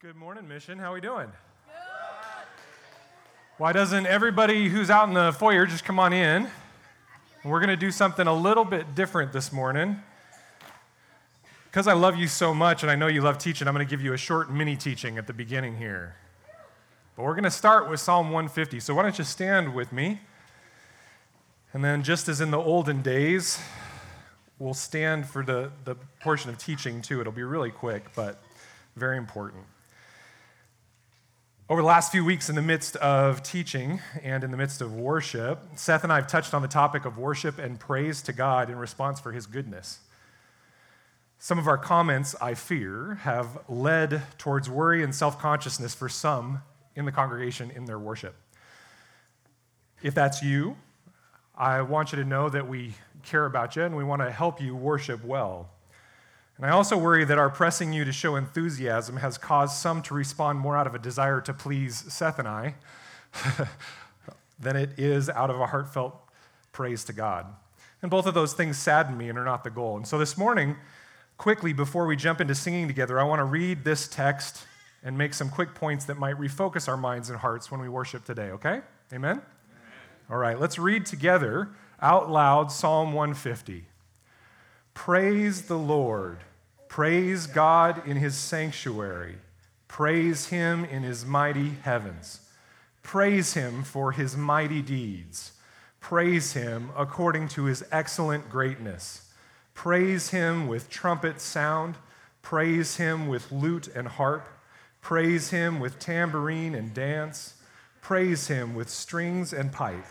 Good morning, Mission. How are we doing? Why doesn't everybody who's out in the foyer just come on in? We're going to do something a little bit different this morning. Because I love you so much and I know you love teaching, I'm going to give you a short mini teaching at the beginning here. But we're going to start with Psalm 150. So why don't you stand with me? And then, just as in the olden days, we'll stand for the, the portion of teaching too. It'll be really quick, but very important. Over the last few weeks, in the midst of teaching and in the midst of worship, Seth and I have touched on the topic of worship and praise to God in response for his goodness. Some of our comments, I fear, have led towards worry and self consciousness for some in the congregation in their worship. If that's you, I want you to know that we care about you and we want to help you worship well. And I also worry that our pressing you to show enthusiasm has caused some to respond more out of a desire to please Seth and I than it is out of a heartfelt praise to God. And both of those things sadden me and are not the goal. And so this morning, quickly, before we jump into singing together, I want to read this text and make some quick points that might refocus our minds and hearts when we worship today, okay? Amen? Amen. All right, let's read together out loud Psalm 150. Praise the Lord. Praise God in his sanctuary. Praise him in his mighty heavens. Praise him for his mighty deeds. Praise him according to his excellent greatness. Praise him with trumpet sound. Praise him with lute and harp. Praise him with tambourine and dance. Praise him with strings and pipe.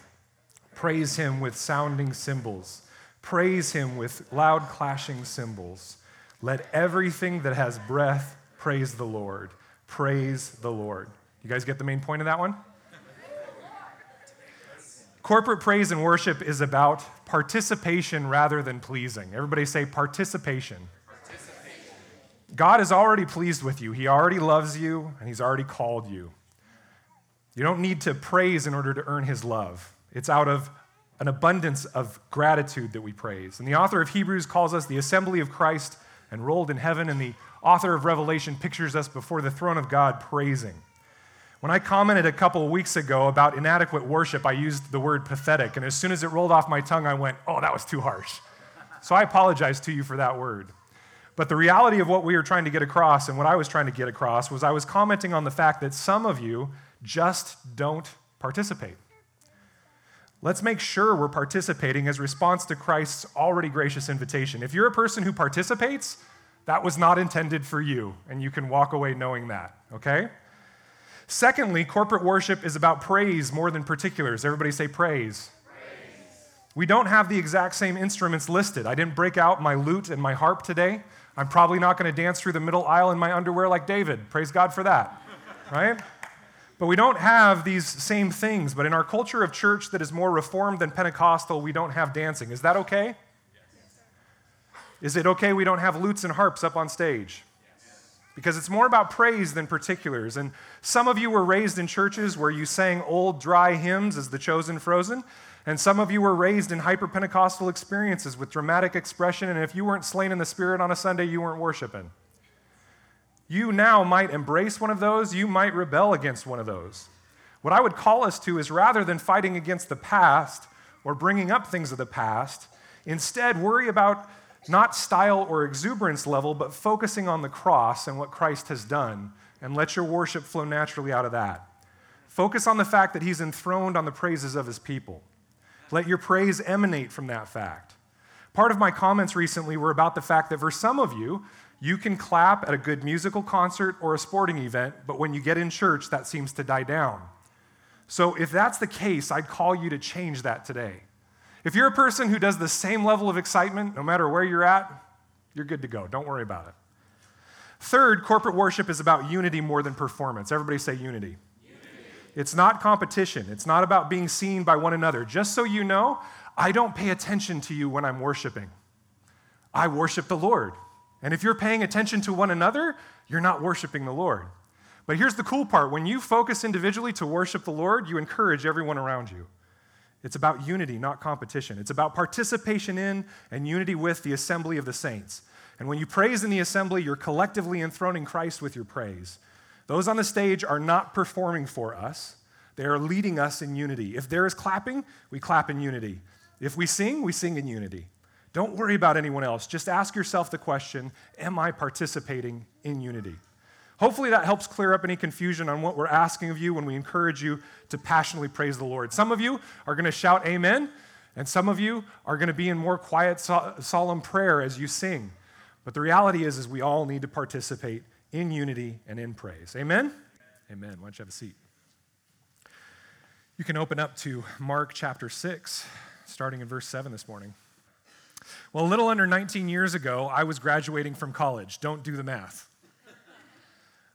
Praise him with sounding cymbals. Praise him with loud clashing cymbals. Let everything that has breath praise the Lord. Praise the Lord. You guys get the main point of that one? Corporate praise and worship is about participation rather than pleasing. Everybody say participation. participation. God is already pleased with you. He already loves you, and He's already called you. You don't need to praise in order to earn His love. It's out of an abundance of gratitude that we praise. And the author of Hebrews calls us the assembly of Christ enrolled in heaven, and the author of Revelation pictures us before the throne of God praising. When I commented a couple of weeks ago about inadequate worship, I used the word pathetic, and as soon as it rolled off my tongue, I went, oh, that was too harsh. So I apologize to you for that word. But the reality of what we were trying to get across and what I was trying to get across was I was commenting on the fact that some of you just don't participate. Let's make sure we're participating as response to Christ's already gracious invitation. If you're a person who participates, that was not intended for you, and you can walk away knowing that, okay? Secondly, corporate worship is about praise more than particulars. Everybody say praise. praise. We don't have the exact same instruments listed. I didn't break out my lute and my harp today. I'm probably not going to dance through the middle aisle in my underwear like David. Praise God for that, right? But we don't have these same things. But in our culture of church that is more reformed than Pentecostal, we don't have dancing. Is that okay? Yes. Is it okay we don't have lutes and harps up on stage? Yes. Because it's more about praise than particulars. And some of you were raised in churches where you sang old, dry hymns as the chosen frozen. And some of you were raised in hyper Pentecostal experiences with dramatic expression. And if you weren't slain in the Spirit on a Sunday, you weren't worshiping. You now might embrace one of those, you might rebel against one of those. What I would call us to is rather than fighting against the past or bringing up things of the past, instead worry about not style or exuberance level, but focusing on the cross and what Christ has done, and let your worship flow naturally out of that. Focus on the fact that He's enthroned on the praises of His people. Let your praise emanate from that fact. Part of my comments recently were about the fact that for some of you, you can clap at a good musical concert or a sporting event, but when you get in church, that seems to die down. So, if that's the case, I'd call you to change that today. If you're a person who does the same level of excitement, no matter where you're at, you're good to go. Don't worry about it. Third, corporate worship is about unity more than performance. Everybody say unity. unity. It's not competition, it's not about being seen by one another. Just so you know, I don't pay attention to you when I'm worshiping, I worship the Lord. And if you're paying attention to one another, you're not worshiping the Lord. But here's the cool part when you focus individually to worship the Lord, you encourage everyone around you. It's about unity, not competition. It's about participation in and unity with the assembly of the saints. And when you praise in the assembly, you're collectively enthroning Christ with your praise. Those on the stage are not performing for us, they are leading us in unity. If there is clapping, we clap in unity. If we sing, we sing in unity. Don't worry about anyone else. Just ask yourself the question Am I participating in unity? Hopefully, that helps clear up any confusion on what we're asking of you when we encourage you to passionately praise the Lord. Some of you are going to shout amen, and some of you are going to be in more quiet, solemn prayer as you sing. But the reality is, is we all need to participate in unity and in praise. Amen? Amen. Why don't you have a seat? You can open up to Mark chapter 6, starting in verse 7 this morning. Well, a little under 19 years ago, I was graduating from college. Don't do the math.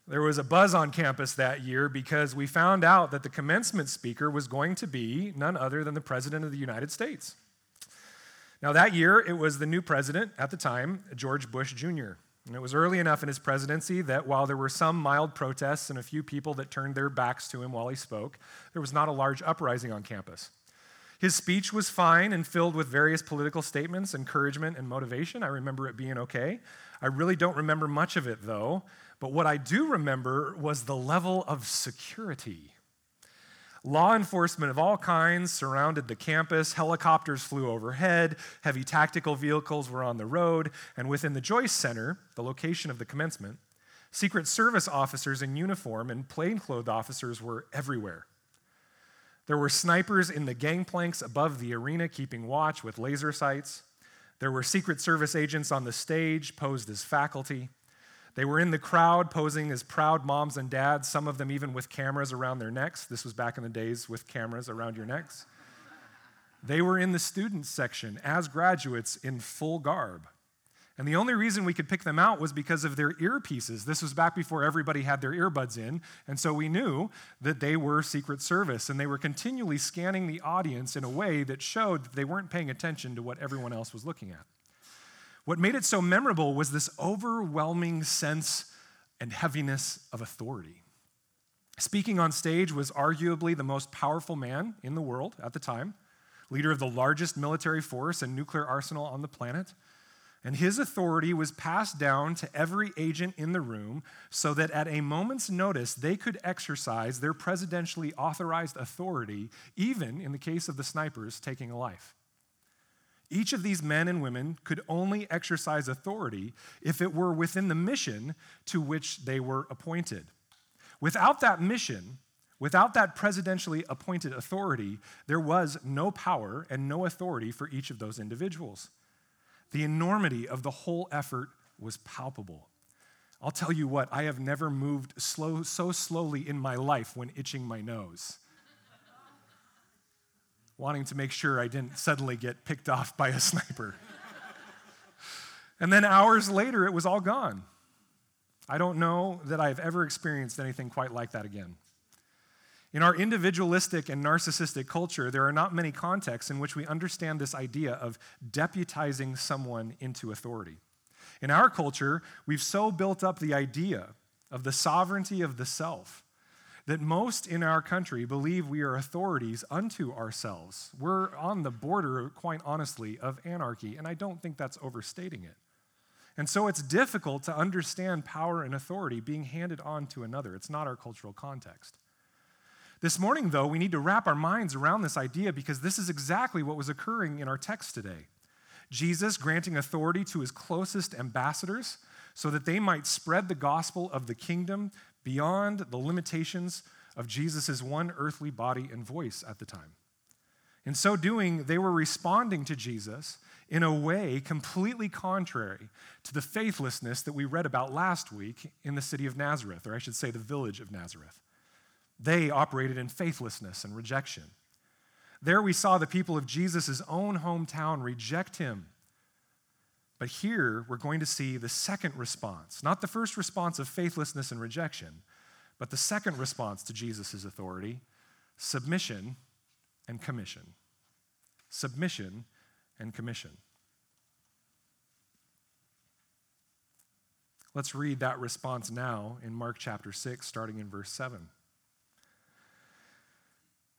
There was a buzz on campus that year because we found out that the commencement speaker was going to be none other than the President of the United States. Now, that year, it was the new president at the time, George Bush Jr. And it was early enough in his presidency that while there were some mild protests and a few people that turned their backs to him while he spoke, there was not a large uprising on campus. His speech was fine and filled with various political statements, encouragement, and motivation. I remember it being okay. I really don't remember much of it, though. But what I do remember was the level of security Law enforcement of all kinds surrounded the campus. Helicopters flew overhead. Heavy tactical vehicles were on the road. And within the Joyce Center, the location of the commencement, Secret Service officers in uniform and plainclothes officers were everywhere. There were snipers in the gangplanks above the arena keeping watch with laser sights. There were Secret Service agents on the stage posed as faculty. They were in the crowd posing as proud moms and dads, some of them even with cameras around their necks. This was back in the days with cameras around your necks. They were in the students section as graduates in full garb. And the only reason we could pick them out was because of their earpieces. This was back before everybody had their earbuds in. And so we knew that they were Secret Service. And they were continually scanning the audience in a way that showed that they weren't paying attention to what everyone else was looking at. What made it so memorable was this overwhelming sense and heaviness of authority. Speaking on stage was arguably the most powerful man in the world at the time, leader of the largest military force and nuclear arsenal on the planet. And his authority was passed down to every agent in the room so that at a moment's notice they could exercise their presidentially authorized authority, even in the case of the snipers taking a life. Each of these men and women could only exercise authority if it were within the mission to which they were appointed. Without that mission, without that presidentially appointed authority, there was no power and no authority for each of those individuals. The enormity of the whole effort was palpable. I'll tell you what, I have never moved slow, so slowly in my life when itching my nose wanting to make sure I didn't suddenly get picked off by a sniper. and then hours later, it was all gone. I don't know that I've ever experienced anything quite like that again. In our individualistic and narcissistic culture, there are not many contexts in which we understand this idea of deputizing someone into authority. In our culture, we've so built up the idea of the sovereignty of the self that most in our country believe we are authorities unto ourselves. We're on the border, quite honestly, of anarchy, and I don't think that's overstating it. And so it's difficult to understand power and authority being handed on to another. It's not our cultural context. This morning, though, we need to wrap our minds around this idea because this is exactly what was occurring in our text today. Jesus granting authority to his closest ambassadors so that they might spread the gospel of the kingdom beyond the limitations of Jesus' one earthly body and voice at the time. In so doing, they were responding to Jesus in a way completely contrary to the faithlessness that we read about last week in the city of Nazareth, or I should say, the village of Nazareth. They operated in faithlessness and rejection. There we saw the people of Jesus' own hometown reject him but here we're going to see the second response, not the first response of faithlessness and rejection, but the second response to Jesus' authority submission and commission. Submission and commission. Let's read that response now in Mark chapter 6, starting in verse 7.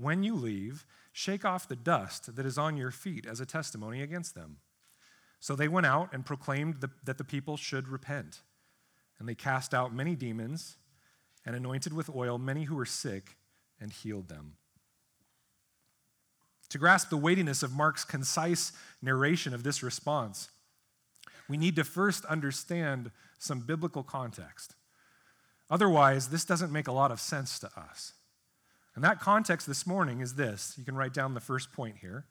when you leave, shake off the dust that is on your feet as a testimony against them. So they went out and proclaimed that the people should repent. And they cast out many demons and anointed with oil many who were sick and healed them. To grasp the weightiness of Mark's concise narration of this response, we need to first understand some biblical context. Otherwise, this doesn't make a lot of sense to us. And that context this morning is this. You can write down the first point here.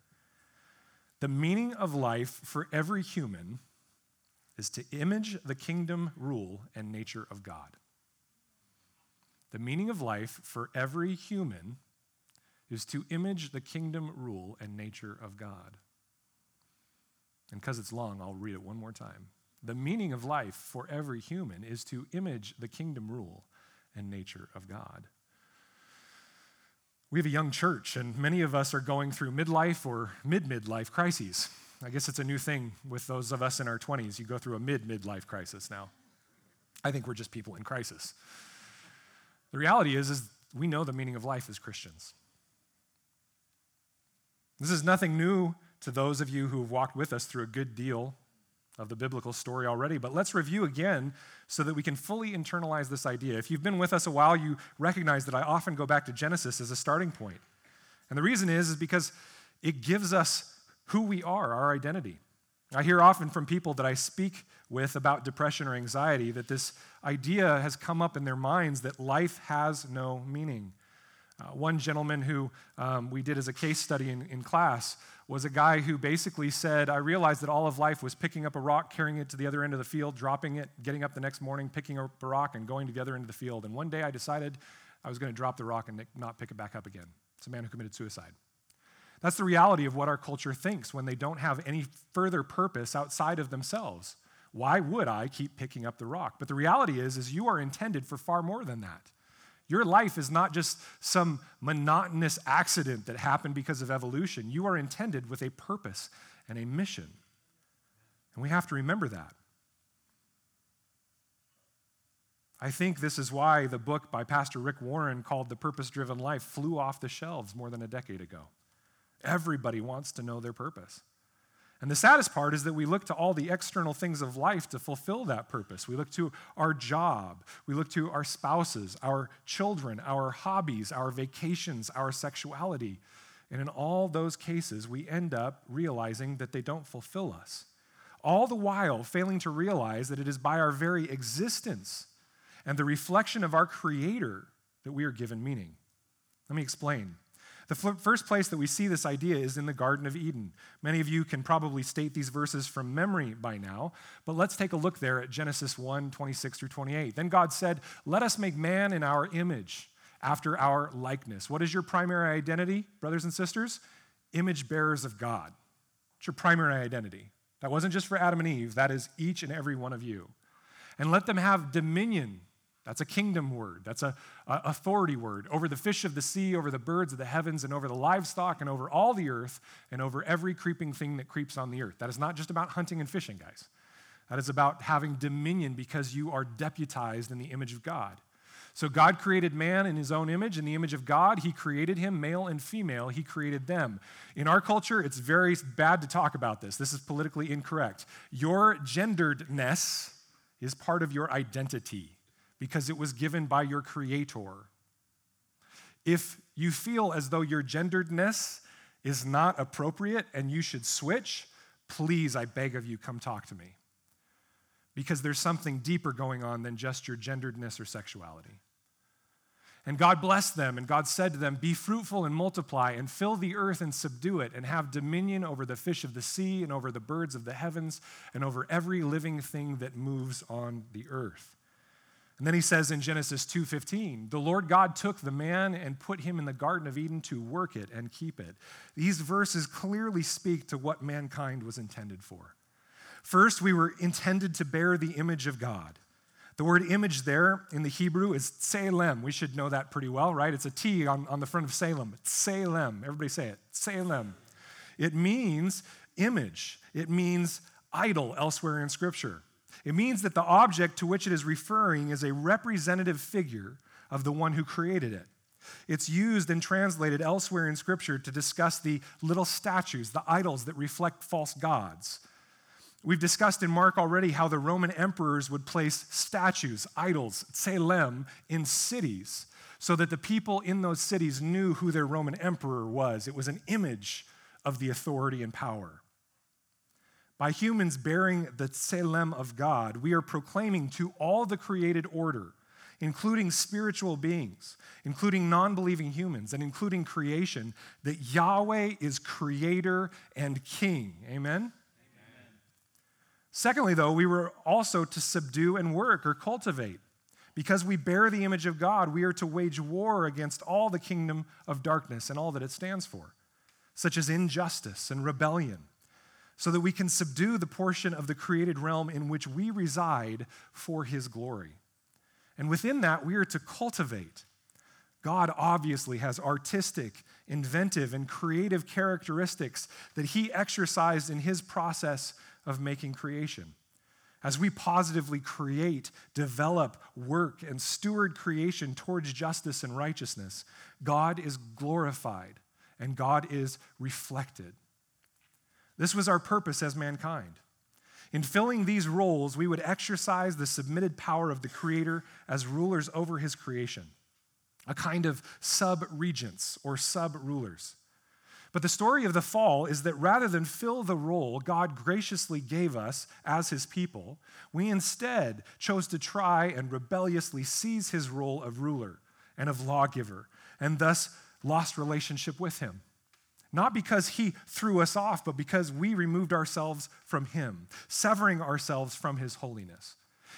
The meaning of life for every human is to image the kingdom, rule, and nature of God. The meaning of life for every human is to image the kingdom, rule, and nature of God. And because it's long, I'll read it one more time. The meaning of life for every human is to image the kingdom, rule, and nature of God. We have a young church, and many of us are going through midlife or mid midlife crises. I guess it's a new thing with those of us in our 20s. You go through a mid midlife crisis now. I think we're just people in crisis. The reality is, is we know the meaning of life as Christians. This is nothing new to those of you who have walked with us through a good deal of the biblical story already, but let's review again so that we can fully internalize this idea. If you've been with us a while, you recognize that I often go back to Genesis as a starting point. And the reason is, is because it gives us who we are, our identity. I hear often from people that I speak with about depression or anxiety that this idea has come up in their minds that life has no meaning. Uh, one gentleman who um, we did as a case study in, in class was a guy who basically said, I realized that all of life was picking up a rock, carrying it to the other end of the field, dropping it, getting up the next morning, picking up a rock, and going to the other end of the field. And one day I decided I was going to drop the rock and not pick it back up again. It's a man who committed suicide. That's the reality of what our culture thinks when they don't have any further purpose outside of themselves. Why would I keep picking up the rock? But the reality is is you are intended for far more than that. Your life is not just some monotonous accident that happened because of evolution. You are intended with a purpose and a mission. And we have to remember that. I think this is why the book by Pastor Rick Warren called The Purpose Driven Life flew off the shelves more than a decade ago. Everybody wants to know their purpose. And the saddest part is that we look to all the external things of life to fulfill that purpose. We look to our job, we look to our spouses, our children, our hobbies, our vacations, our sexuality. And in all those cases, we end up realizing that they don't fulfill us. All the while failing to realize that it is by our very existence and the reflection of our Creator that we are given meaning. Let me explain. The first place that we see this idea is in the Garden of Eden. Many of you can probably state these verses from memory by now, but let's take a look there at Genesis 1 26 through 28. Then God said, Let us make man in our image, after our likeness. What is your primary identity, brothers and sisters? Image bearers of God. It's your primary identity. That wasn't just for Adam and Eve, that is each and every one of you. And let them have dominion that's a kingdom word. That's a, authority word over the fish of the sea, over the birds of the heavens, and over the livestock, and over all the earth, and over every creeping thing that creeps on the earth. That is not just about hunting and fishing, guys. That is about having dominion because you are deputized in the image of God. So God created man in his own image. In the image of God, he created him, male and female, he created them. In our culture, it's very bad to talk about this. This is politically incorrect. Your genderedness is part of your identity because it was given by your Creator. If you feel as though your genderedness is not appropriate and you should switch, please, I beg of you, come talk to me. Because there's something deeper going on than just your genderedness or sexuality. And God blessed them, and God said to them, Be fruitful and multiply, and fill the earth and subdue it, and have dominion over the fish of the sea, and over the birds of the heavens, and over every living thing that moves on the earth. And then he says in Genesis 2:15, "The Lord God took the man and put him in the garden of Eden to work it and keep it." These verses clearly speak to what mankind was intended for. First, we were intended to bear the image of God. The word image there in the Hebrew is tselem. We should know that pretty well, right? It's a T on, on the front of Salem. Salem. Everybody say it. Salem. It means image, it means idol elsewhere in Scripture. It means that the object to which it is referring is a representative figure of the one who created it. It's used and translated elsewhere in Scripture to discuss the little statues, the idols that reflect false gods. We've discussed in Mark already how the Roman emperors would place statues, idols, tselem, in cities so that the people in those cities knew who their Roman emperor was. It was an image of the authority and power. By humans bearing the tselem of God, we are proclaiming to all the created order including spiritual beings, including non believing humans, and including creation, that Yahweh is creator and king. Amen? Amen? Secondly, though, we were also to subdue and work or cultivate. Because we bear the image of God, we are to wage war against all the kingdom of darkness and all that it stands for, such as injustice and rebellion, so that we can subdue the portion of the created realm in which we reside for his glory. And within that, we are to cultivate. God obviously has artistic, inventive, and creative characteristics that He exercised in His process of making creation. As we positively create, develop, work, and steward creation towards justice and righteousness, God is glorified and God is reflected. This was our purpose as mankind. In filling these roles, we would exercise the submitted power of the Creator as rulers over His creation, a kind of sub regents or sub rulers. But the story of the fall is that rather than fill the role God graciously gave us as His people, we instead chose to try and rebelliously seize His role of ruler and of lawgiver, and thus lost relationship with Him. Not because he threw us off, but because we removed ourselves from him, severing ourselves from his holiness.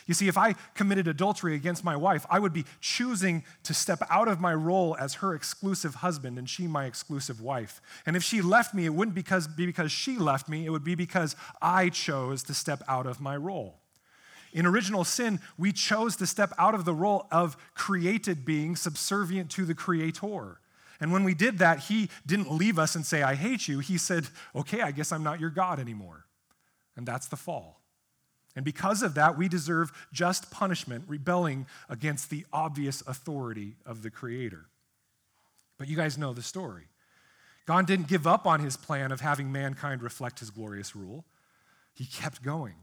You see, if I committed adultery against my wife, I would be choosing to step out of my role as her exclusive husband and she my exclusive wife. And if she left me, it wouldn't because, be because she left me, it would be because I chose to step out of my role. In original sin, we chose to step out of the role of created being subservient to the Creator. And when we did that, he didn't leave us and say, I hate you. He said, Okay, I guess I'm not your God anymore. And that's the fall. And because of that, we deserve just punishment, rebelling against the obvious authority of the Creator. But you guys know the story. God didn't give up on his plan of having mankind reflect his glorious rule, he kept going.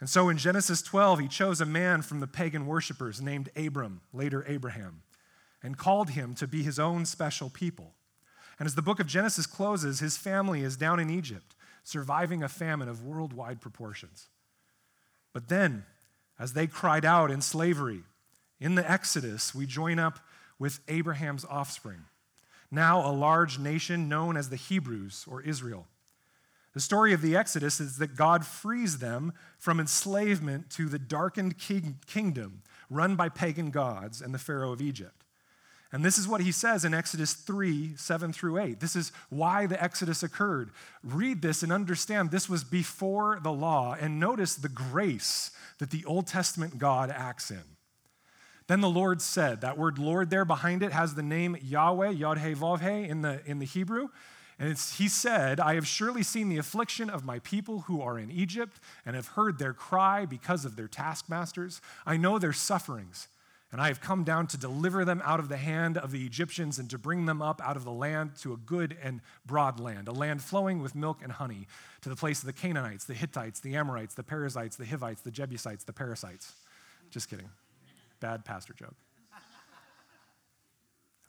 And so in Genesis 12, he chose a man from the pagan worshippers named Abram, later Abraham and called him to be his own special people. And as the book of Genesis closes, his family is down in Egypt, surviving a famine of worldwide proportions. But then, as they cried out in slavery, in the Exodus, we join up with Abraham's offspring, now a large nation known as the Hebrews or Israel. The story of the Exodus is that God frees them from enslavement to the darkened king- kingdom run by pagan gods and the Pharaoh of Egypt. And this is what he says in Exodus 3 7 through 8. This is why the Exodus occurred. Read this and understand this was before the law, and notice the grace that the Old Testament God acts in. Then the Lord said, that word Lord there behind it has the name Yahweh, Yod He Vav He in the, in the Hebrew. And he said, I have surely seen the affliction of my people who are in Egypt and have heard their cry because of their taskmasters. I know their sufferings and I have come down to deliver them out of the hand of the Egyptians and to bring them up out of the land to a good and broad land, a land flowing with milk and honey, to the place of the Canaanites, the Hittites, the Amorites, the Perizzites, the Hivites, the Jebusites, the Parasites. Just kidding. Bad pastor joke.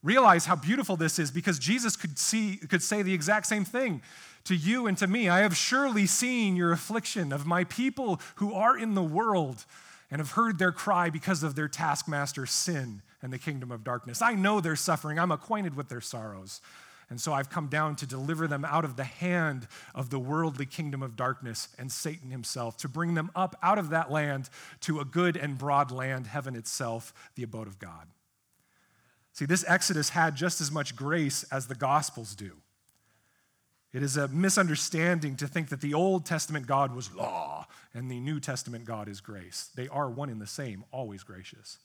Realize how beautiful this is because Jesus could see could say the exact same thing to you and to me. I have surely seen your affliction of my people who are in the world and have heard their cry because of their taskmaster's sin and the kingdom of darkness. I know their suffering, I'm acquainted with their sorrows. And so I've come down to deliver them out of the hand of the worldly kingdom of darkness and Satan himself, to bring them up out of that land to a good and broad land, heaven itself, the abode of God. See, this Exodus had just as much grace as the Gospels do. It is a misunderstanding to think that the Old Testament God was law and the New Testament God is grace. They are one in the same, always gracious.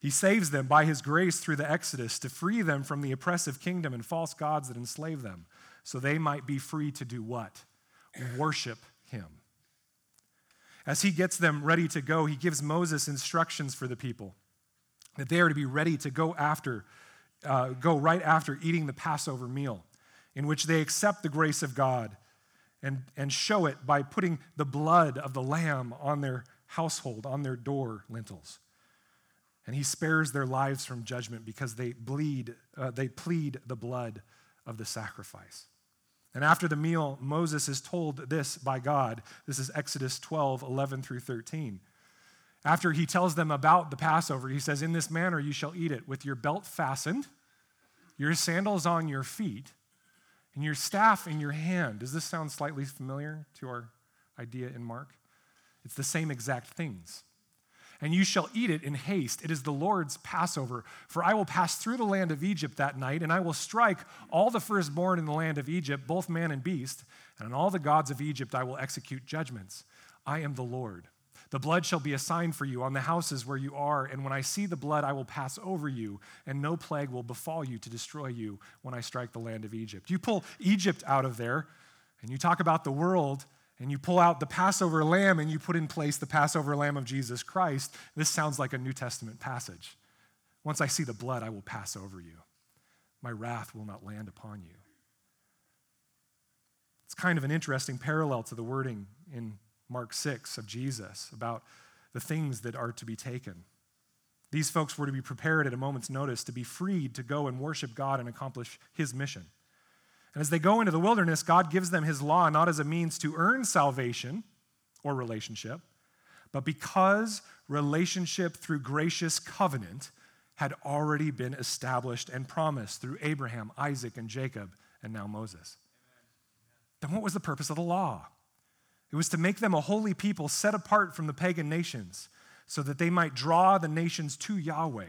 He saves them by his grace through the Exodus to free them from the oppressive kingdom and false gods that enslave them, so they might be free to do what? Worship him. As he gets them ready to go, he gives Moses instructions for the people that they are to be ready to go after, uh, go right after eating the Passover meal, in which they accept the grace of God and, and show it by putting the blood of the lamb on their household, on their door lintels. And he spares their lives from judgment because they bleed, uh, they plead the blood of the sacrifice. And after the meal, Moses is told this by God. This is Exodus 12, 11 through 13. After he tells them about the Passover, he says, In this manner you shall eat it, with your belt fastened, your sandals on your feet, and your staff in your hand. Does this sound slightly familiar to our idea in Mark? It's the same exact things. And you shall eat it in haste. It is the Lord's Passover. For I will pass through the land of Egypt that night, and I will strike all the firstborn in the land of Egypt, both man and beast, and on all the gods of Egypt I will execute judgments. I am the Lord. The blood shall be a sign for you on the houses where you are, and when I see the blood, I will pass over you, and no plague will befall you to destroy you when I strike the land of Egypt. You pull Egypt out of there, and you talk about the world, and you pull out the Passover lamb, and you put in place the Passover lamb of Jesus Christ. This sounds like a New Testament passage. Once I see the blood, I will pass over you. My wrath will not land upon you. It's kind of an interesting parallel to the wording in Mark 6 of Jesus about the things that are to be taken. These folks were to be prepared at a moment's notice to be freed to go and worship God and accomplish his mission. And as they go into the wilderness, God gives them his law not as a means to earn salvation or relationship, but because relationship through gracious covenant had already been established and promised through Abraham, Isaac, and Jacob, and now Moses. Then what was the purpose of the law? It was to make them a holy people set apart from the pagan nations so that they might draw the nations to Yahweh.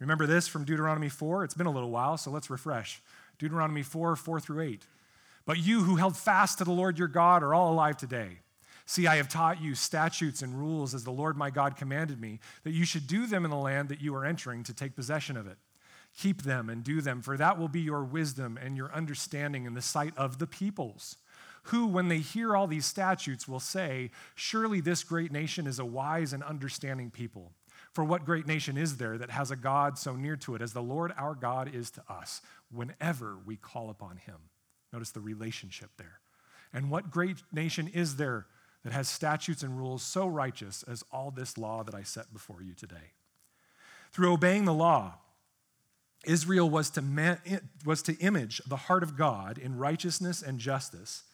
Remember this from Deuteronomy 4? It's been a little while, so let's refresh. Deuteronomy 4 4 through 8. But you who held fast to the Lord your God are all alive today. See, I have taught you statutes and rules as the Lord my God commanded me, that you should do them in the land that you are entering to take possession of it. Keep them and do them, for that will be your wisdom and your understanding in the sight of the peoples who, when they hear all these statutes, will say, Surely this great nation is a wise and understanding people. For what great nation is there that has a God so near to it as the Lord our God is to us whenever we call upon him? Notice the relationship there. And what great nation is there that has statutes and rules so righteous as all this law that I set before you today? Through obeying the law, Israel was to, man, was to image the heart of God in righteousness and justice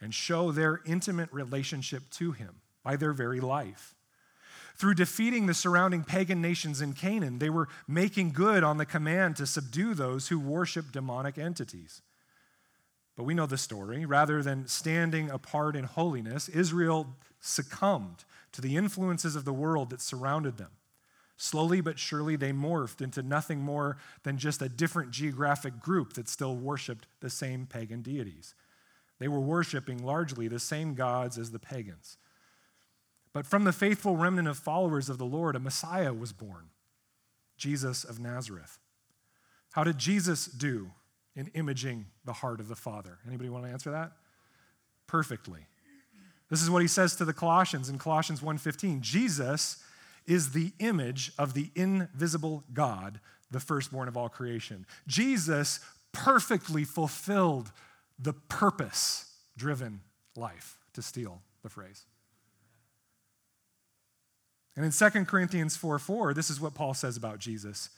and show their intimate relationship to him by their very life. Through defeating the surrounding pagan nations in Canaan, they were making good on the command to subdue those who worship demonic entities. But we know the story. Rather than standing apart in holiness, Israel succumbed to the influences of the world that surrounded them. Slowly but surely, they morphed into nothing more than just a different geographic group that still worshiped the same pagan deities. They were worshiping largely the same gods as the pagans. But from the faithful remnant of followers of the Lord, a Messiah was born Jesus of Nazareth. How did Jesus do in imaging the heart of the Father? Anybody want to answer that? Perfectly. This is what he says to the Colossians in Colossians 1:15. Jesus is the image of the invisible God, the firstborn of all creation. Jesus perfectly fulfilled the purpose driven life, to steal the phrase. And in 2 Corinthians 4 4, this is what Paul says about Jesus.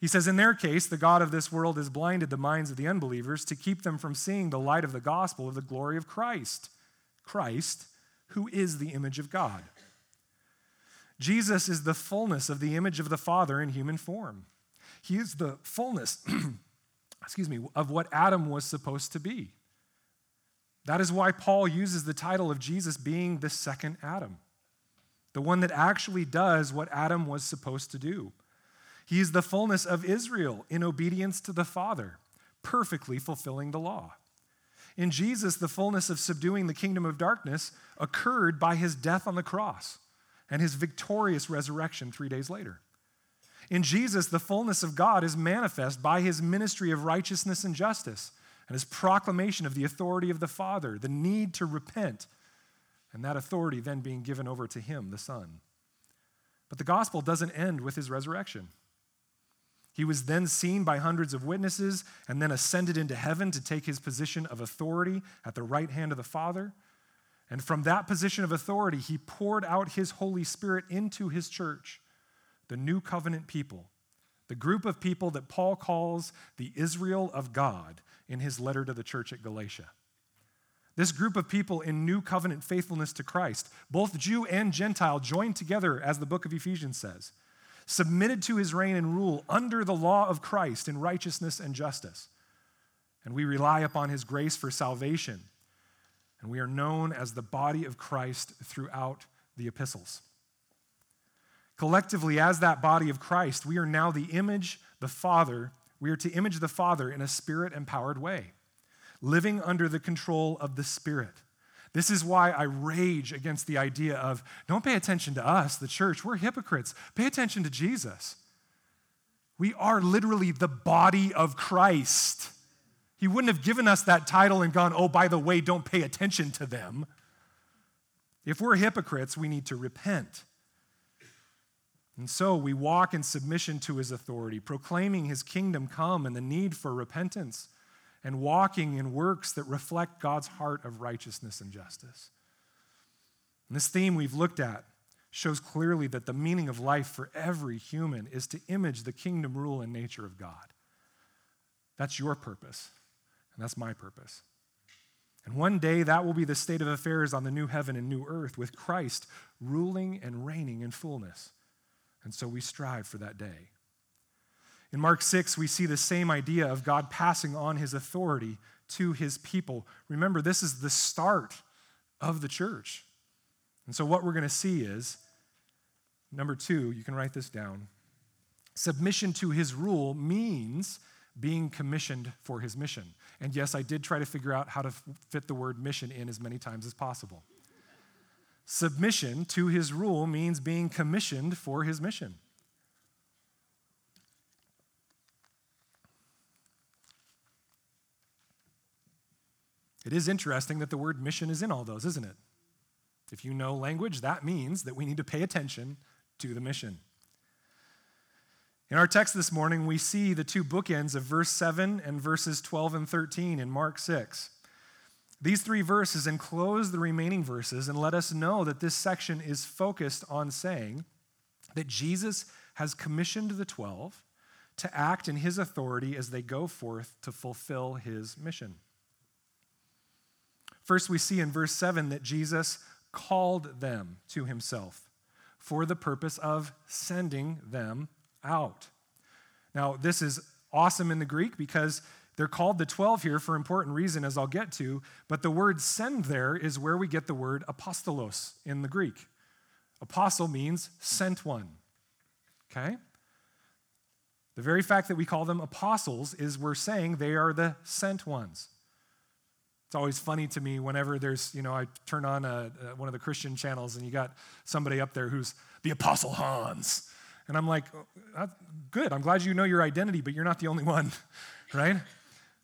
He says, In their case, the God of this world has blinded the minds of the unbelievers to keep them from seeing the light of the gospel of the glory of Christ. Christ, who is the image of God. Jesus is the fullness of the image of the Father in human form. He is the fullness excuse me, of what Adam was supposed to be. That is why Paul uses the title of Jesus being the second Adam, the one that actually does what Adam was supposed to do. He is the fullness of Israel in obedience to the Father, perfectly fulfilling the law. In Jesus, the fullness of subduing the kingdom of darkness occurred by his death on the cross and his victorious resurrection three days later. In Jesus, the fullness of God is manifest by his ministry of righteousness and justice and his proclamation of the authority of the Father, the need to repent, and that authority then being given over to him, the Son. But the gospel doesn't end with his resurrection. He was then seen by hundreds of witnesses and then ascended into heaven to take his position of authority at the right hand of the Father. And from that position of authority, he poured out his Holy Spirit into his church, the new covenant people, the group of people that Paul calls the Israel of God in his letter to the church at Galatia. This group of people in new covenant faithfulness to Christ, both Jew and Gentile, joined together, as the book of Ephesians says submitted to his reign and rule under the law of Christ in righteousness and justice. And we rely upon his grace for salvation. And we are known as the body of Christ throughout the epistles. Collectively, as that body of Christ, we are now the image, the Father, we are to image the Father in a spirit empowered way, living under the control of the Spirit. This is why I rage against the idea of don't pay attention to us, the church. We're hypocrites. Pay attention to Jesus. We are literally the body of Christ. He wouldn't have given us that title and gone, oh, by the way, don't pay attention to them. If we're hypocrites, we need to repent. And so we walk in submission to his authority, proclaiming his kingdom come and the need for repentance and walking in works that reflect God's heart of righteousness and justice. And this theme we've looked at shows clearly that the meaning of life for every human is to image the kingdom rule and nature of God. That's your purpose, and that's my purpose. And one day that will be the state of affairs on the new heaven and new earth with Christ ruling and reigning in fullness. And so we strive for that day. In Mark 6, we see the same idea of God passing on his authority to his people. Remember, this is the start of the church. And so, what we're going to see is number two, you can write this down. Submission to his rule means being commissioned for his mission. And yes, I did try to figure out how to fit the word mission in as many times as possible. Submission to his rule means being commissioned for his mission. It is interesting that the word mission is in all those, isn't it? If you know language, that means that we need to pay attention to the mission. In our text this morning, we see the two bookends of verse 7 and verses 12 and 13 in Mark 6. These three verses enclose the remaining verses and let us know that this section is focused on saying that Jesus has commissioned the 12 to act in his authority as they go forth to fulfill his mission. First, we see in verse 7 that Jesus called them to himself for the purpose of sending them out. Now, this is awesome in the Greek because they're called the 12 here for important reason, as I'll get to, but the word send there is where we get the word apostolos in the Greek. Apostle means sent one. Okay? The very fact that we call them apostles is we're saying they are the sent ones. It's always funny to me whenever there's, you know, I turn on a, a, one of the Christian channels and you got somebody up there who's the Apostle Hans. And I'm like, oh, good, I'm glad you know your identity, but you're not the only one, right?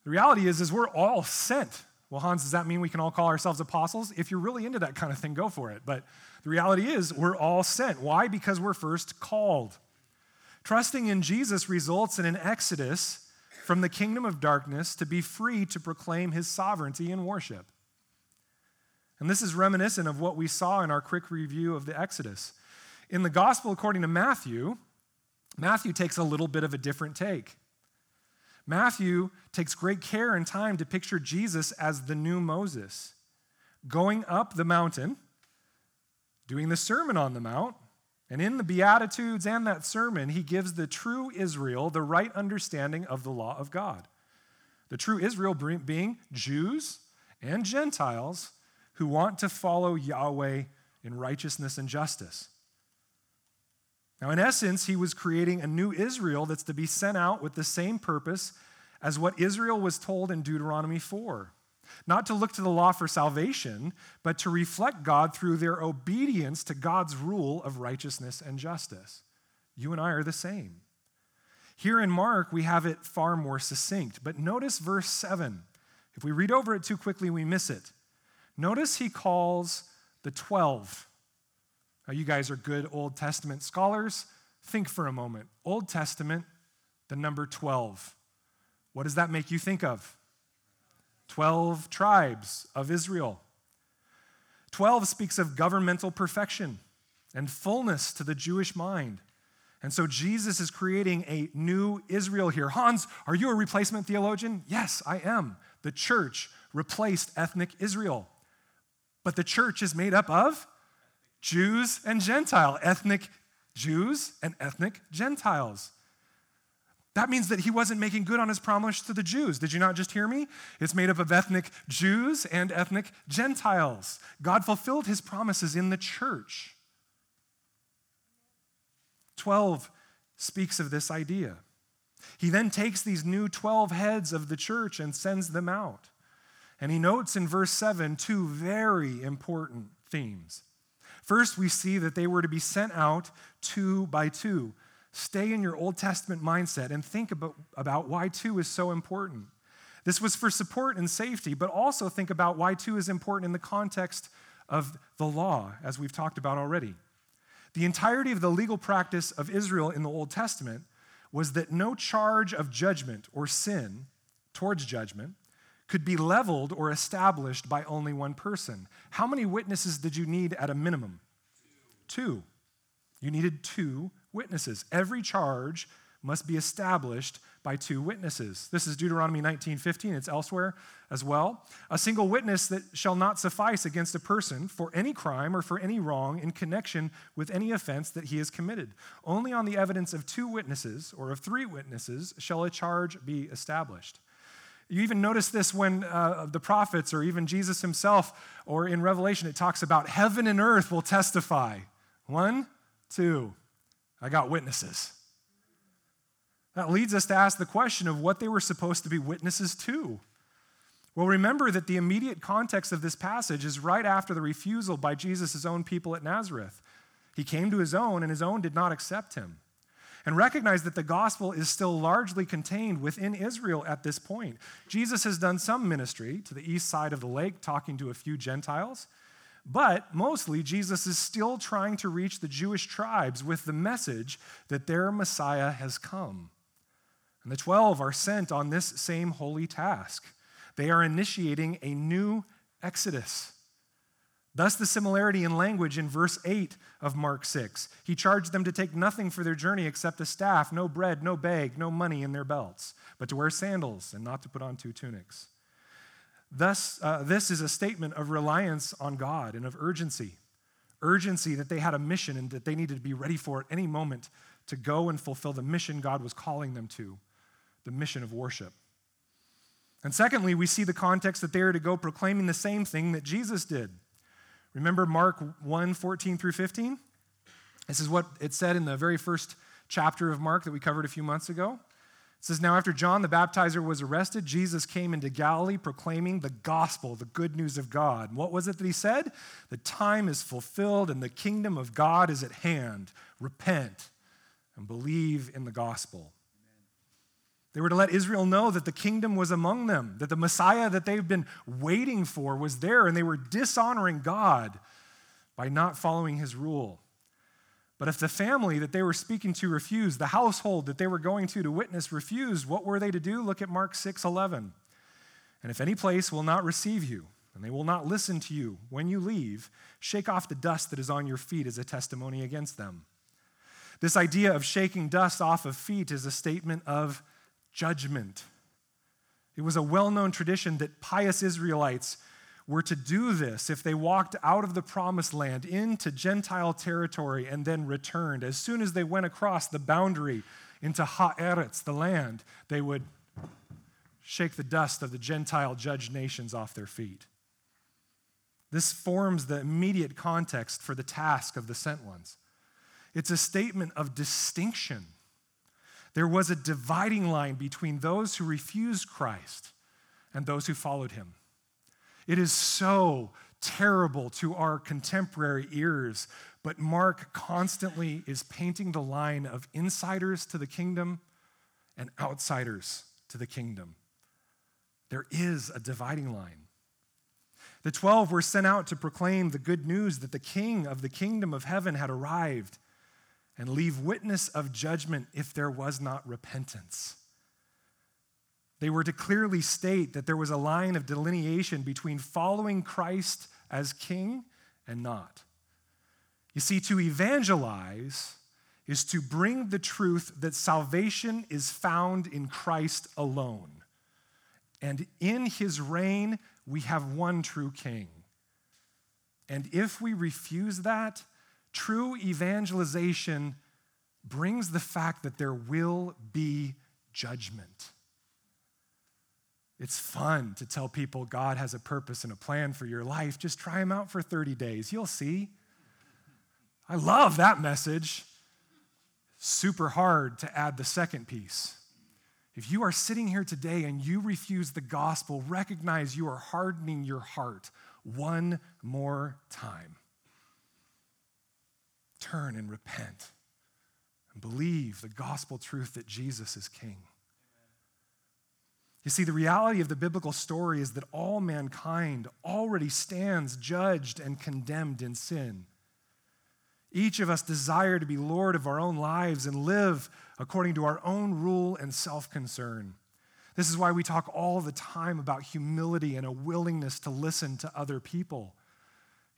The reality is, is we're all sent. Well, Hans, does that mean we can all call ourselves apostles? If you're really into that kind of thing, go for it. But the reality is, we're all sent. Why? Because we're first called. Trusting in Jesus results in an exodus from the kingdom of darkness to be free to proclaim his sovereignty and worship. And this is reminiscent of what we saw in our quick review of the Exodus. In the gospel according to Matthew, Matthew takes a little bit of a different take. Matthew takes great care and time to picture Jesus as the new Moses, going up the mountain, doing the Sermon on the Mount, and in the Beatitudes and that sermon, he gives the true Israel the right understanding of the law of God. The true Israel being Jews and Gentiles who want to follow Yahweh in righteousness and justice. Now, in essence, he was creating a new Israel that's to be sent out with the same purpose as what Israel was told in Deuteronomy 4 not to look to the law for salvation, but to reflect God through their obedience to God's rule of righteousness and justice. You and I are the same. Here in Mark, we have it far more succinct, but notice verse 7. If we read over it too quickly, we miss it. Notice he calls the 12. Now, you guys are good Old Testament scholars. Think for a moment. Old Testament, the number 12. What does that make you think of? 12 tribes of Israel. 12 speaks of governmental perfection and fullness to the Jewish mind. And so Jesus is creating a new Israel here. Hans, are you a replacement theologian? Yes, I am. The church replaced ethnic Israel. But the church is made up of Jews and Gentile, ethnic Jews and ethnic Gentiles. That means that he wasn't making good on his promise to the Jews. Did you not just hear me? It's made up of ethnic Jews and ethnic Gentiles. God fulfilled his promises in the church. 12 speaks of this idea. He then takes these new 12 heads of the church and sends them out. And he notes in verse 7 two very important themes. First, we see that they were to be sent out two by two. Stay in your Old Testament mindset and think about, about why two is so important. This was for support and safety, but also think about why two is important in the context of the law, as we've talked about already. The entirety of the legal practice of Israel in the Old Testament was that no charge of judgment or sin towards judgment could be leveled or established by only one person. How many witnesses did you need at a minimum? Two. You needed two witnesses. Every charge must be established by two witnesses. This is Deuteronomy 19:15, it's elsewhere as well. A single witness that shall not suffice against a person for any crime or for any wrong in connection with any offense that he has committed. Only on the evidence of two witnesses or of three witnesses shall a charge be established. You even notice this when uh, the prophets or even Jesus himself or in Revelation it talks about heaven and earth will testify. One, two. I got witnesses. That leads us to ask the question of what they were supposed to be witnesses to. Well, remember that the immediate context of this passage is right after the refusal by Jesus' own people at Nazareth. He came to his own, and his own did not accept him. And recognize that the gospel is still largely contained within Israel at this point. Jesus has done some ministry to the east side of the lake, talking to a few Gentiles. But mostly, Jesus is still trying to reach the Jewish tribes with the message that their Messiah has come. And the 12 are sent on this same holy task. They are initiating a new exodus. Thus, the similarity in language in verse 8 of Mark 6. He charged them to take nothing for their journey except a staff, no bread, no bag, no money in their belts, but to wear sandals and not to put on two tunics. Thus, uh, this is a statement of reliance on God and of urgency. Urgency that they had a mission and that they needed to be ready for at any moment to go and fulfill the mission God was calling them to the mission of worship. And secondly, we see the context that they are to go proclaiming the same thing that Jesus did. Remember Mark 1 14 through 15? This is what it said in the very first chapter of Mark that we covered a few months ago. It says, Now after John the baptizer was arrested, Jesus came into Galilee proclaiming the gospel, the good news of God. What was it that he said? The time is fulfilled and the kingdom of God is at hand. Repent and believe in the gospel. They were to let Israel know that the kingdom was among them, that the Messiah that they've been waiting for was there, and they were dishonoring God by not following his rule. But if the family that they were speaking to refused, the household that they were going to to witness refused, what were they to do? Look at Mark 6 11. And if any place will not receive you, and they will not listen to you when you leave, shake off the dust that is on your feet as a testimony against them. This idea of shaking dust off of feet is a statement of judgment. It was a well known tradition that pious Israelites were to do this if they walked out of the promised land into Gentile territory and then returned. As soon as they went across the boundary into Haaretz, the land, they would shake the dust of the Gentile judged nations off their feet. This forms the immediate context for the task of the sent ones. It's a statement of distinction. There was a dividing line between those who refused Christ and those who followed him. It is so terrible to our contemporary ears, but Mark constantly is painting the line of insiders to the kingdom and outsiders to the kingdom. There is a dividing line. The 12 were sent out to proclaim the good news that the king of the kingdom of heaven had arrived and leave witness of judgment if there was not repentance. They were to clearly state that there was a line of delineation between following Christ as king and not. You see, to evangelize is to bring the truth that salvation is found in Christ alone. And in his reign, we have one true king. And if we refuse that, true evangelization brings the fact that there will be judgment. It's fun to tell people God has a purpose and a plan for your life. Just try them out for 30 days. You'll see. I love that message. Super hard to add the second piece. If you are sitting here today and you refuse the gospel, recognize you are hardening your heart one more time. Turn and repent and believe the gospel truth that Jesus is king. You see, the reality of the biblical story is that all mankind already stands judged and condemned in sin. Each of us desire to be Lord of our own lives and live according to our own rule and self concern. This is why we talk all the time about humility and a willingness to listen to other people.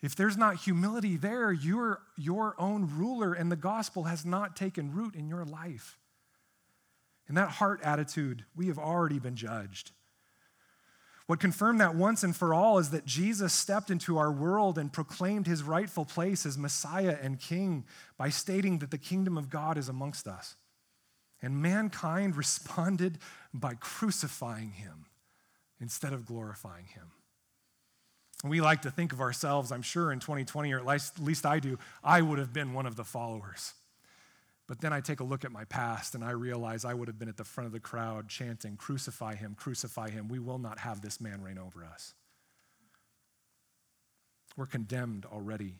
If there's not humility there, your, your own ruler and the gospel has not taken root in your life. In that heart attitude, we have already been judged. What confirmed that once and for all is that Jesus stepped into our world and proclaimed his rightful place as Messiah and King by stating that the kingdom of God is amongst us. And mankind responded by crucifying him instead of glorifying him. We like to think of ourselves, I'm sure in 2020, or at least I do, I would have been one of the followers. But then I take a look at my past and I realize I would have been at the front of the crowd chanting, Crucify him, crucify him. We will not have this man reign over us. We're condemned already.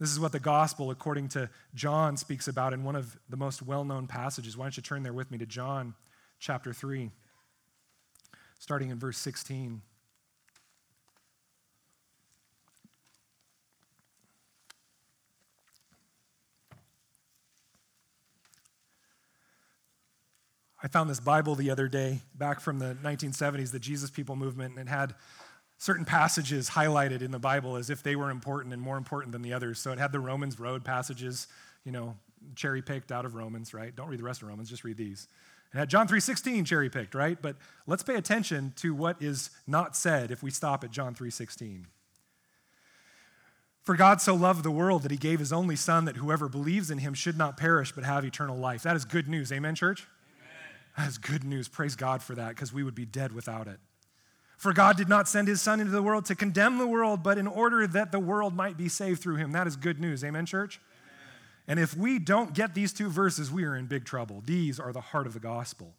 This is what the gospel, according to John, speaks about in one of the most well known passages. Why don't you turn there with me to John chapter 3, starting in verse 16. I found this Bible the other day, back from the 1970s, the Jesus People movement, and it had certain passages highlighted in the Bible as if they were important and more important than the others. So it had the Romans Road passages, you know, cherry picked out of Romans, right? Don't read the rest of Romans, just read these. It had John 3:16 cherry picked, right? But let's pay attention to what is not said if we stop at John 3:16. For God so loved the world that he gave his only son that whoever believes in him should not perish but have eternal life. That is good news. Amen, church? That is good news. Praise God for that because we would be dead without it. For God did not send his Son into the world to condemn the world, but in order that the world might be saved through him. That is good news. Amen, church? Amen. And if we don't get these two verses, we are in big trouble. These are the heart of the gospel.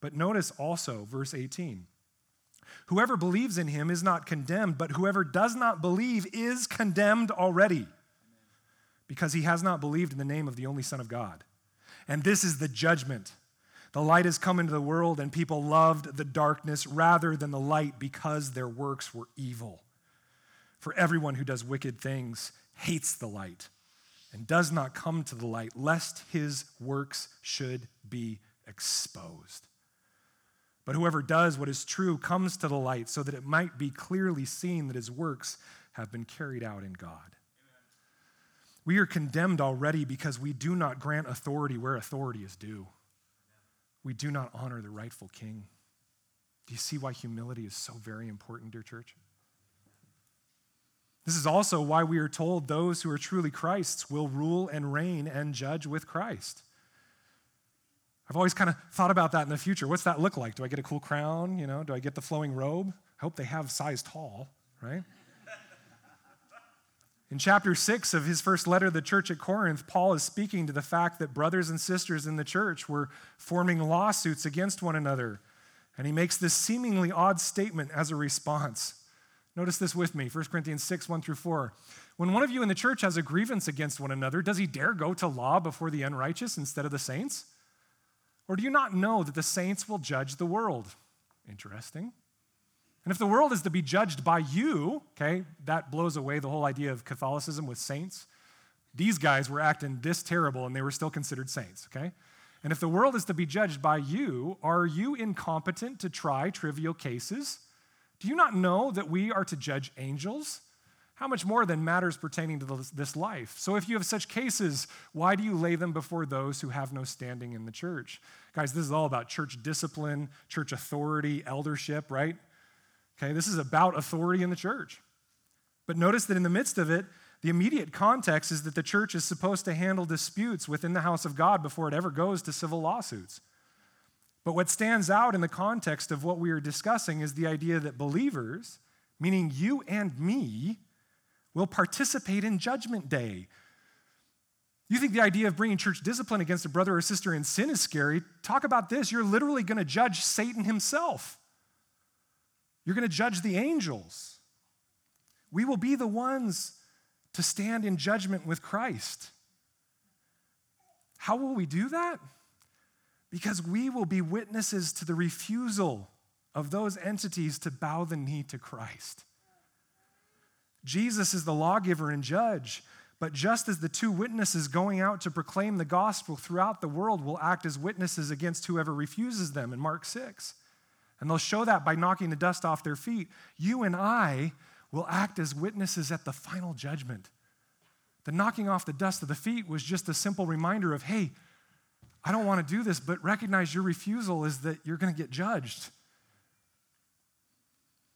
But notice also verse 18 Whoever believes in him is not condemned, but whoever does not believe is condemned already because he has not believed in the name of the only Son of God. And this is the judgment. The light has come into the world, and people loved the darkness rather than the light because their works were evil. For everyone who does wicked things hates the light and does not come to the light, lest his works should be exposed. But whoever does what is true comes to the light so that it might be clearly seen that his works have been carried out in God. We are condemned already because we do not grant authority where authority is due we do not honor the rightful king. Do you see why humility is so very important, dear church? This is also why we are told those who are truly Christ's will rule and reign and judge with Christ. I've always kind of thought about that in the future. What's that look like? Do I get a cool crown? You know, do I get the flowing robe? I hope they have size tall, right? In chapter 6 of his first letter to the church at Corinth, Paul is speaking to the fact that brothers and sisters in the church were forming lawsuits against one another And he makes this seemingly odd statement as a response. Notice this with me 1 Corinthians 6, 1 through 4. When one of you in the church has a grievance against one another, does he dare go to law before the unrighteous instead of the saints? Or do you not know that the saints will judge the world? Interesting. And if the world is to be judged by you, okay, that blows away the whole idea of Catholicism with saints. These guys were acting this terrible and they were still considered saints, okay? And if the world is to be judged by you, are you incompetent to try trivial cases? Do you not know that we are to judge angels? How much more than matters pertaining to this life? So, if you have such cases, why do you lay them before those who have no standing in the church? Guys, this is all about church discipline, church authority, eldership, right? Okay, this is about authority in the church. But notice that in the midst of it, the immediate context is that the church is supposed to handle disputes within the house of God before it ever goes to civil lawsuits. But what stands out in the context of what we are discussing is the idea that believers, meaning you and me, will participate in Judgment Day. You think the idea of bringing church discipline against a brother or sister in sin is scary? Talk about this. You're literally going to judge Satan himself, you're going to judge the angels. We will be the ones to stand in judgment with Christ. How will we do that? Because we will be witnesses to the refusal of those entities to bow the knee to Christ. Jesus is the lawgiver and judge, but just as the two witnesses going out to proclaim the gospel throughout the world will act as witnesses against whoever refuses them in Mark 6, and they'll show that by knocking the dust off their feet, you and I will act as witnesses at the final judgment. The knocking off the dust of the feet was just a simple reminder of, hey, I don't want to do this, but recognize your refusal is that you're going to get judged.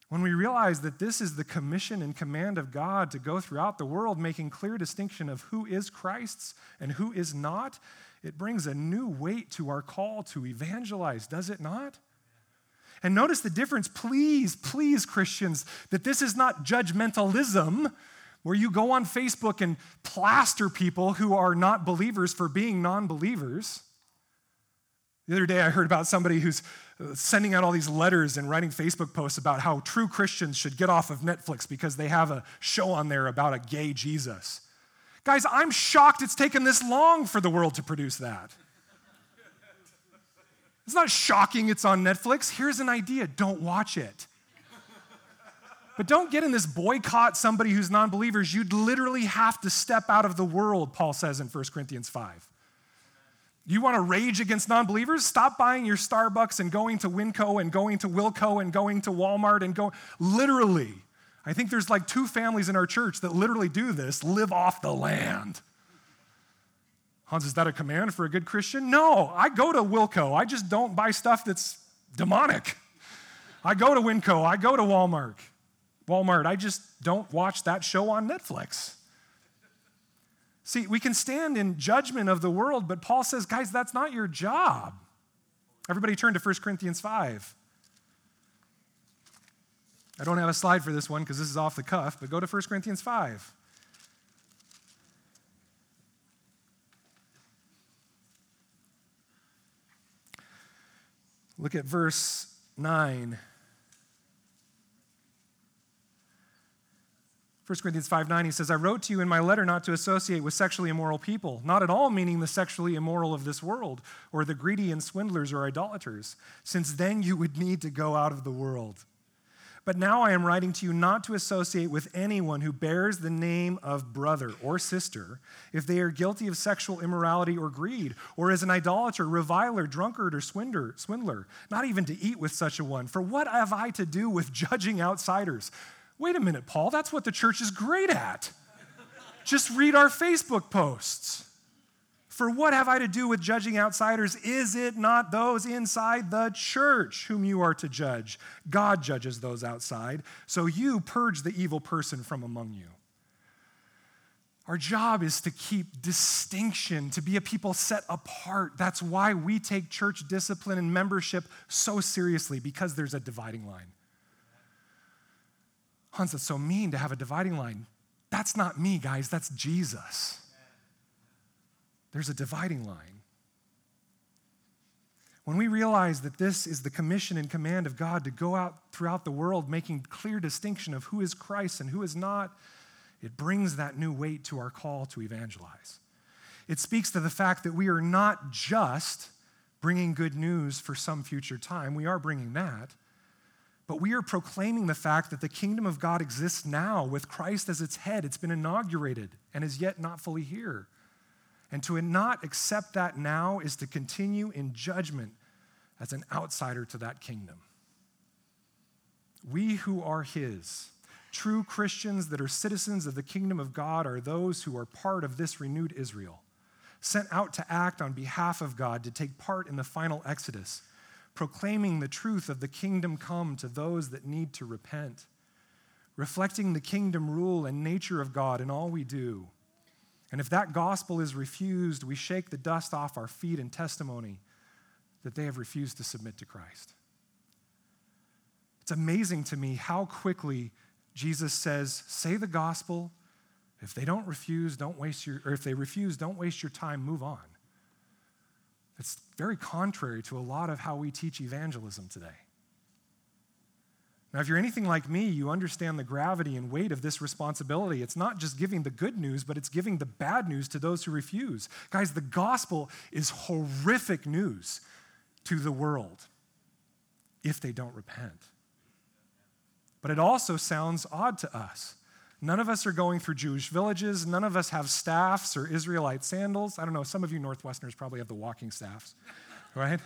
When we realize that this is the commission and command of God to go throughout the world, making clear distinction of who is Christ's and who is not, it brings a new weight to our call to evangelize, does it not? And notice the difference, please, please, Christians, that this is not judgmentalism where you go on Facebook and plaster people who are not believers for being non believers. The other day, I heard about somebody who's sending out all these letters and writing Facebook posts about how true Christians should get off of Netflix because they have a show on there about a gay Jesus. Guys, I'm shocked it's taken this long for the world to produce that. It's not shocking it's on Netflix. Here's an idea don't watch it. But don't get in this boycott somebody who's non believers. You'd literally have to step out of the world, Paul says in 1 Corinthians 5. You want to rage against non believers? Stop buying your Starbucks and going to Winco and going to Wilco and going to Walmart and go. Literally. I think there's like two families in our church that literally do this live off the land. Hans, is that a command for a good Christian? No, I go to Wilco. I just don't buy stuff that's demonic. I go to Winco. I go to Walmart. Walmart. I just don't watch that show on Netflix. See, we can stand in judgment of the world, but Paul says, guys, that's not your job. Everybody turn to 1 Corinthians 5. I don't have a slide for this one because this is off the cuff, but go to 1 Corinthians 5. Look at verse 9. 1 Corinthians 5 9, he says, I wrote to you in my letter not to associate with sexually immoral people, not at all meaning the sexually immoral of this world, or the greedy and swindlers or idolaters, since then you would need to go out of the world. But now I am writing to you not to associate with anyone who bears the name of brother or sister if they are guilty of sexual immorality or greed, or as an idolater, reviler, drunkard, or swindler, swindler, not even to eat with such a one. For what have I to do with judging outsiders? Wait a minute, Paul, that's what the church is great at. Just read our Facebook posts. For what have I to do with judging outsiders? Is it not those inside the church whom you are to judge? God judges those outside. So you purge the evil person from among you. Our job is to keep distinction, to be a people set apart. That's why we take church discipline and membership so seriously, because there's a dividing line. Hans, that's so mean to have a dividing line. That's not me, guys, that's Jesus. There's a dividing line. when we realize that this is the commission and command of God to go out throughout the world making clear distinction of who is Christ and who is not, it brings that new weight to our call to evangelize. It speaks to the fact that we are not just bringing good news for some future time, we are bringing that, but we are proclaiming the fact that the kingdom of God exists now with Christ as its head. It's been inaugurated and is yet not fully here. And to not accept that now is to continue in judgment as an outsider to that kingdom. We who are His, true Christians that are citizens of the kingdom of God, are those who are part of this renewed Israel, sent out to act on behalf of God to take part in the final Exodus proclaiming the truth of the kingdom come to those that need to repent, reflecting the kingdom rule and nature of God in all we do. And if that gospel is refused, we shake the dust off our feet in testimony that they have refused to submit to Christ. It's amazing to me how quickly Jesus says, Say the gospel. If they don't refuse, don't waste your, or if they refuse, don't waste your time, move on. It's very contrary to a lot of how we teach evangelism today. Now, if you're anything like me, you understand the gravity and weight of this responsibility. It's not just giving the good news, but it's giving the bad news to those who refuse. Guys, the gospel is horrific news to the world if they don't repent. But it also sounds odd to us. None of us are going through Jewish villages. None of us have staffs or Israelite sandals. I don't know, some of you Northwesterners probably have the walking staffs, right?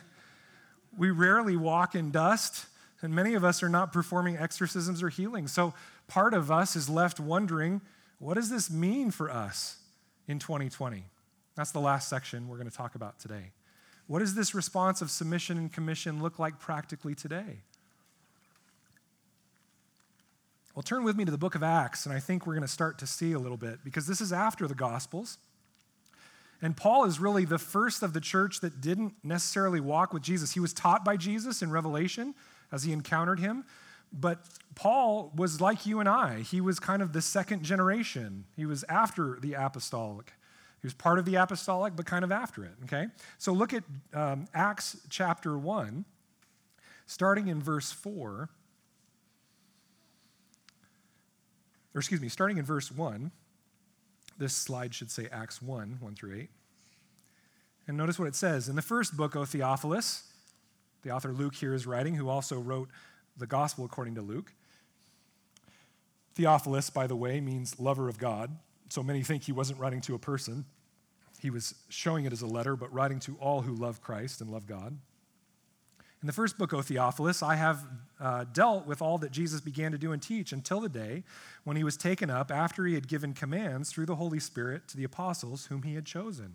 We rarely walk in dust, and many of us are not performing exorcisms or healings. So part of us is left wondering what does this mean for us in 2020? That's the last section we're going to talk about today. What does this response of submission and commission look like practically today? Well, turn with me to the book of Acts, and I think we're going to start to see a little bit because this is after the Gospels. And Paul is really the first of the church that didn't necessarily walk with Jesus. He was taught by Jesus in Revelation as he encountered him. But Paul was like you and I. He was kind of the second generation. He was after the apostolic. He was part of the apostolic, but kind of after it, okay? So look at um, Acts chapter 1, starting in verse 4. or excuse me, starting in verse 1, this slide should say Acts 1, 1 through 8. And notice what it says. In the first book, O Theophilus, the author Luke here is writing, who also wrote the gospel according to Luke. Theophilus, by the way, means lover of God. So many think he wasn't writing to a person. He was showing it as a letter, but writing to all who love Christ and love God. In the first book, O Theophilus, I have uh, dealt with all that Jesus began to do and teach until the day when he was taken up after he had given commands through the Holy Spirit to the apostles whom he had chosen.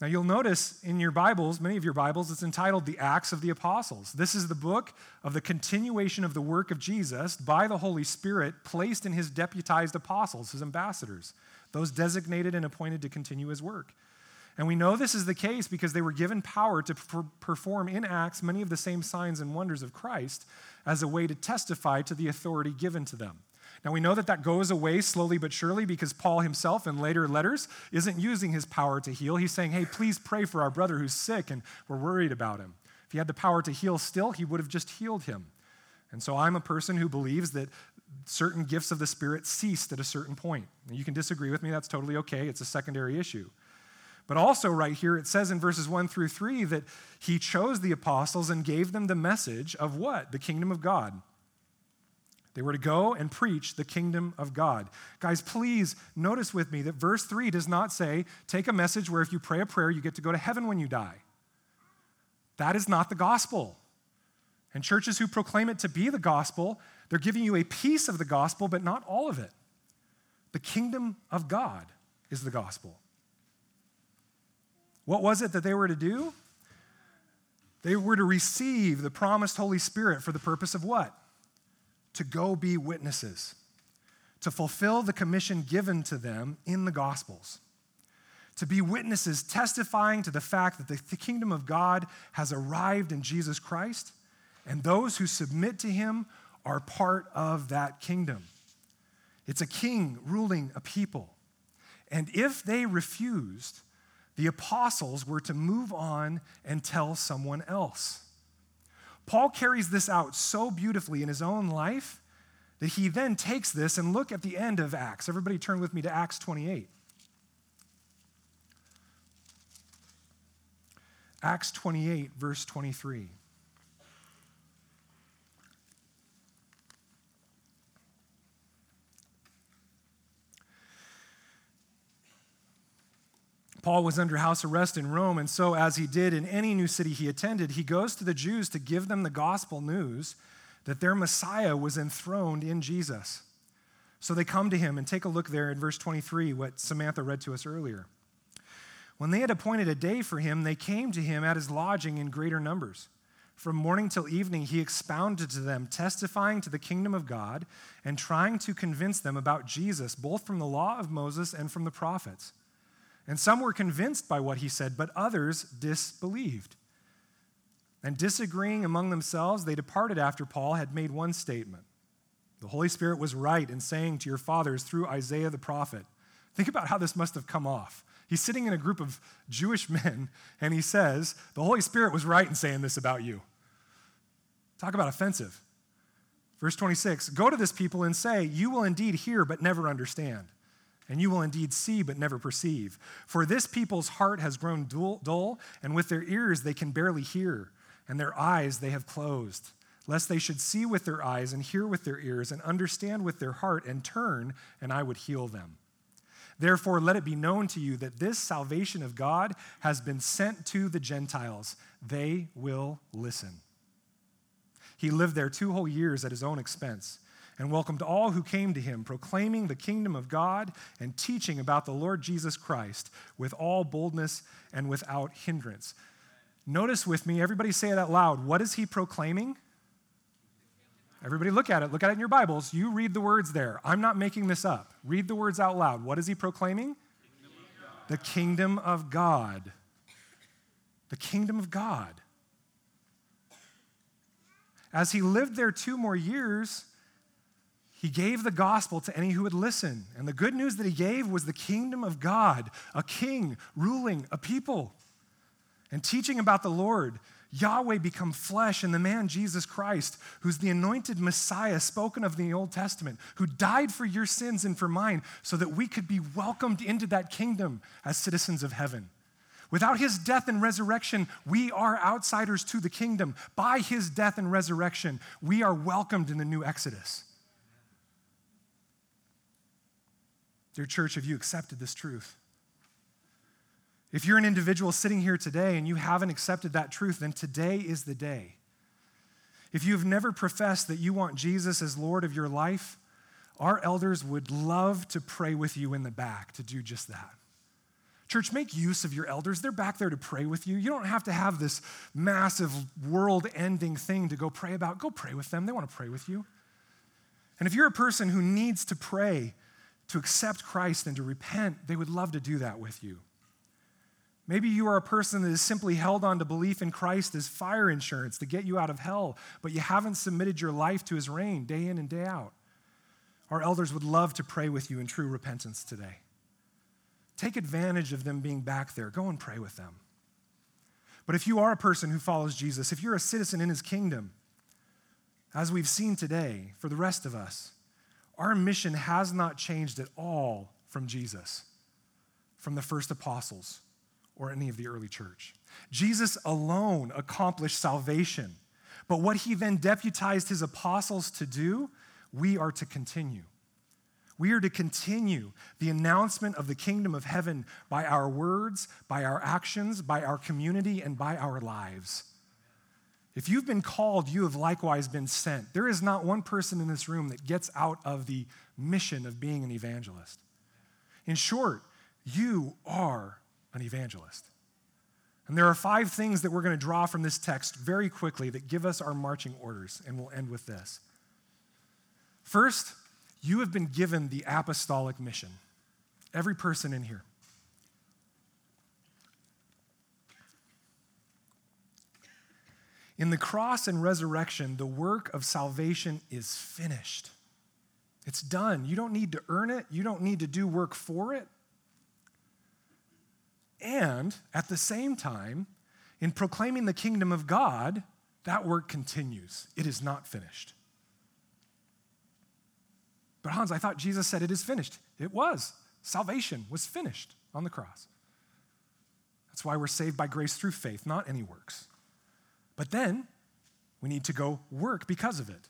Now, you'll notice in your Bibles, many of your Bibles, it's entitled The Acts of the Apostles. This is the book of the continuation of the work of Jesus by the Holy Spirit placed in his deputized apostles, his ambassadors, those designated and appointed to continue his work. And we know this is the case because they were given power to per- perform in Acts many of the same signs and wonders of Christ as a way to testify to the authority given to them. Now we know that that goes away slowly but surely because Paul himself in later letters isn't using his power to heal. He's saying, hey, please pray for our brother who's sick and we're worried about him. If he had the power to heal still, he would have just healed him. And so I'm a person who believes that certain gifts of the Spirit ceased at a certain point. you can disagree with me, that's totally okay. It's a secondary issue. But also, right here, it says in verses 1 through 3 that he chose the apostles and gave them the message of what? The kingdom of God. They were to go and preach the kingdom of God. Guys, please notice with me that verse 3 does not say, take a message where if you pray a prayer, you get to go to heaven when you die. That is not the gospel. And churches who proclaim it to be the gospel, they're giving you a piece of the gospel, but not all of it. The kingdom of God is the gospel. What was it that they were to do? They were to receive the promised Holy Spirit for the purpose of what? To go be witnesses. to fulfill the commission given to them in the Gospels, to be witnesses testifying to the fact that the, kingdom of God has arrived in Jesus Christ, and those who submit to him are part of that kingdom. It's a king ruling a people. And if they refused, the apostles were to move on and tell someone else. Paul carries this out so beautifully in his own life that he then takes this and look at the end of Acts. Everybody turn with me to Acts 28. Acts 28, verse 23. Paul was under house arrest in Rome, and so, as he did in any new city he attended, he goes to the Jews to give them the gospel news that their Messiah was enthroned in Jesus. So they come to him and take a look there in verse 23, what Samantha read to us earlier. When they had appointed a day for him, they came to him at his lodging in greater numbers. From morning till evening, he expounded to them, testifying to the kingdom of God and trying to convince them about Jesus, both from the law of Moses and from the prophets. And some were convinced by what he said, but others disbelieved. And disagreeing among themselves, they departed after Paul had made one statement. The Holy Spirit was right in saying to your fathers through Isaiah the prophet. Think about how this must have come off. He's sitting in a group of Jewish men and he says, The Holy Spirit was right in saying this about you. Talk about offensive. Verse 26 Go to this people and say, You will indeed hear, but never understand and you will indeed see but never perceive. For this people's heart has grown dull, and with their ears they can barely hear, and their eyes they have closed, lest they should see with their eyes and hear with their ears and understand with their heart and turn, and I would heal them. Therefore, let it be known to you that this salvation of God has been sent to the Gentiles. They will listen. He lived there two whole years at his own expense and welcomed all who came to him, proclaiming the kingdom of God and teaching about the Lord Jesus Christ with all boldness and without hindrance. Notice with me, everybody say it out loud. What is he proclaiming? Everybody look at it. Look at it in your Bibles. You read the words there. I'm not making this up. Read the words out loud. What is he proclaiming? The kingdom of God. The kingdom of God. As he lived there two more years, he gave the gospel to any who would listen. And the good news that he gave was the kingdom of God, a king ruling a people. And teaching about the Lord, Yahweh become flesh in the man Jesus Christ, who's the anointed Messiah spoken of in the Old Testament, who died for your sins and for mine so that we could be welcomed into that kingdom as citizens of heaven. Without his death and resurrection, we are outsiders to the kingdom. By his death and resurrection, we are welcomed in the new Exodus. Dear church, have you accepted this truth? If you're an individual sitting here today and you haven't accepted that truth, then today is the day. If you've never professed that you want Jesus as Lord of your life, our elders would love to pray with you in the back to do just that. Church, make use of your elders. They're back there to pray with you. You don't have to have this massive world ending thing to go pray about. Go pray with them. They want to pray with you. And if you're a person who needs to pray, to accept Christ and to repent, they would love to do that with you. Maybe you are a person that has simply held on to belief in Christ as fire insurance to get you out of hell, but you haven't submitted your life to his reign day in and day out. Our elders would love to pray with you in true repentance today. Take advantage of them being back there. Go and pray with them. But if you are a person who follows Jesus, if you're a citizen in his kingdom, as we've seen today for the rest of us, our mission has not changed at all from Jesus, from the first apostles, or any of the early church. Jesus alone accomplished salvation. But what he then deputized his apostles to do, we are to continue. We are to continue the announcement of the kingdom of heaven by our words, by our actions, by our community, and by our lives. If you've been called, you have likewise been sent. There is not one person in this room that gets out of the mission of being an evangelist. In short, you are an evangelist. And there are five things that we're going to draw from this text very quickly that give us our marching orders, and we'll end with this. First, You have been given the apostolic mission. Every person in here. In the cross and resurrection, the work of salvation is finished. It's done. You don't need to earn it, you don't need to do work for it. And at the same time, in proclaiming the kingdom of God, that work continues. It is not finished. But Hans, I thought Jesus said it is finished. It was. Salvation was finished on the cross. That's why we're saved by grace through faith, not any works. But then we need to go work because of it.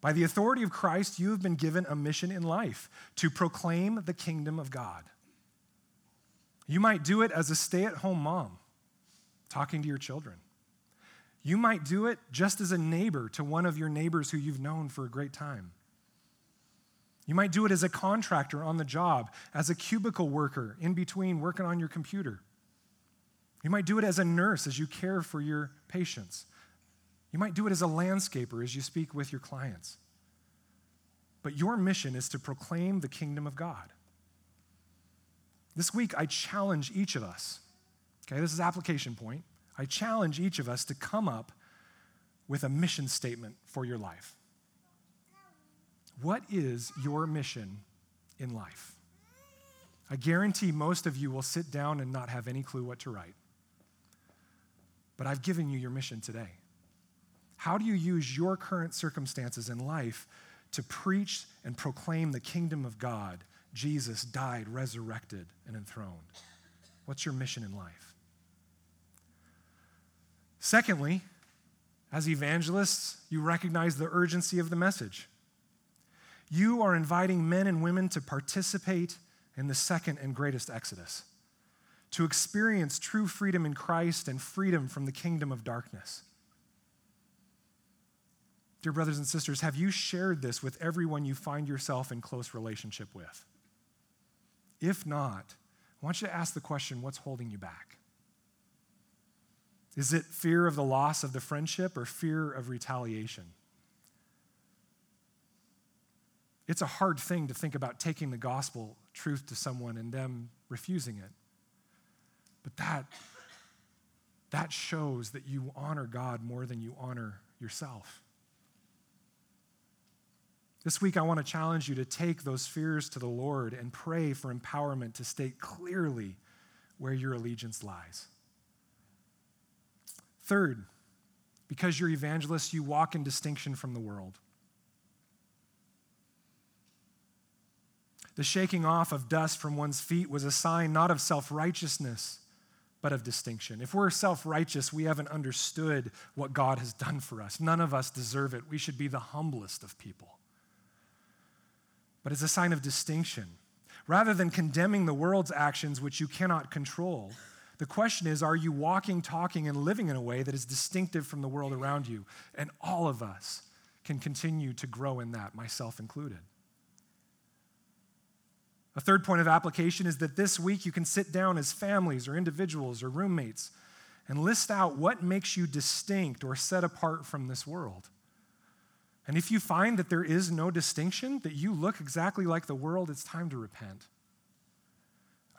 By the authority of Christ, you have been given a mission in life to proclaim the kingdom of God. You might do it as a stay at home mom, talking to your children. You might do it just as a neighbor to one of your neighbors who you've known for a great time. You might do it as a contractor on the job, as a cubicle worker in between working on your computer. You might do it as a nurse as you care for your patients. You might do it as a landscaper as you speak with your clients. But your mission is to proclaim the kingdom of God. This week, I challenge each of us, okay, this is application point. I challenge each of us to come up with a mission statement for your life. What is your mission in life? I guarantee most of you will sit down and not have any clue what to write. But I've given you your mission today. How do you use your current circumstances in life to preach and proclaim the kingdom of God? Jesus died, resurrected, and enthroned. What's your mission in life? Secondly, as evangelists, you recognize the urgency of the message. You are inviting men and women to participate in the second and greatest exodus, to experience true freedom in Christ and freedom from the kingdom of darkness. Dear brothers and sisters, have you shared this with everyone you find yourself in close relationship with? If not, I want you to ask the question what's holding you back? Is it fear of the loss of the friendship or fear of retaliation? It's a hard thing to think about taking the gospel truth to someone and them refusing it. But that, that shows that you honor God more than you honor yourself. This week, I want to challenge you to take those fears to the Lord and pray for empowerment to state clearly where your allegiance lies. Third, because you're evangelists, you walk in distinction from the world. The shaking off of dust from one's feet was a sign not of self righteousness, but of distinction. If we're self righteous, we haven't understood what God has done for us. None of us deserve it. We should be the humblest of people. But it's a sign of distinction. Rather than condemning the world's actions, which you cannot control, the question is are you walking, talking, and living in a way that is distinctive from the world around you? And all of us can continue to grow in that, myself included. A third point of application is that this week you can sit down as families or individuals or roommates and list out what makes you distinct or set apart from this world. And if you find that there is no distinction, that you look exactly like the world, it's time to repent.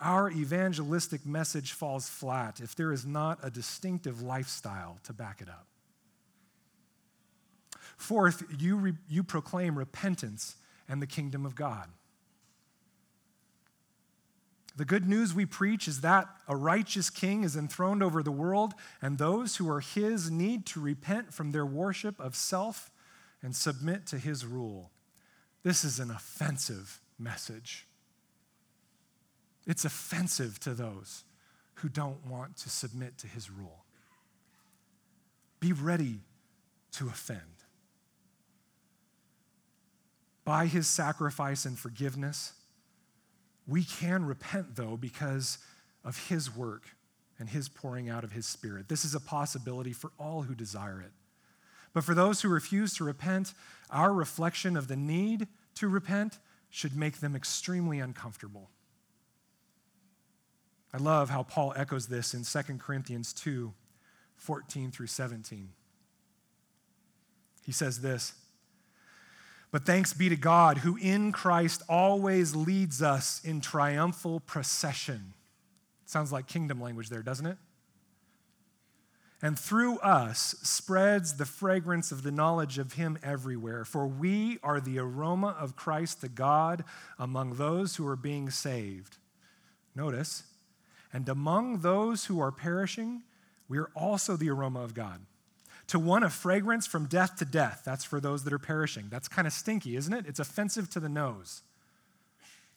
Our evangelistic message falls flat if there is not a distinctive lifestyle to back it up. Fourth, you, re- you proclaim repentance and the kingdom of God. The good news we preach is that a righteous king is enthroned over the world, and those who are his need to repent from their worship of self and submit to his rule. This is an offensive message. It's offensive to those who don't want to submit to his rule. Be ready to offend. By his sacrifice and forgiveness, we can repent, though, because of His work and His pouring out of His Spirit. This is a possibility for all who desire it. But for those who refuse to repent, our reflection of the need to repent should make them extremely uncomfortable. I love how Paul echoes this in 2 Corinthians 2 14 through 17. He says this But thanks be to God who in Christ always leads us in triumphal procession. Sounds like kingdom language there, doesn't it? And through us spreads the fragrance of the knowledge of Him everywhere. For we are the aroma of Christ to God among those who are being saved. Notice, and among those who are perishing, we are also the aroma of God. To one, a fragrance from death to death. That's for those that are perishing. That's kind of stinky, isn't it? It's offensive to the nose.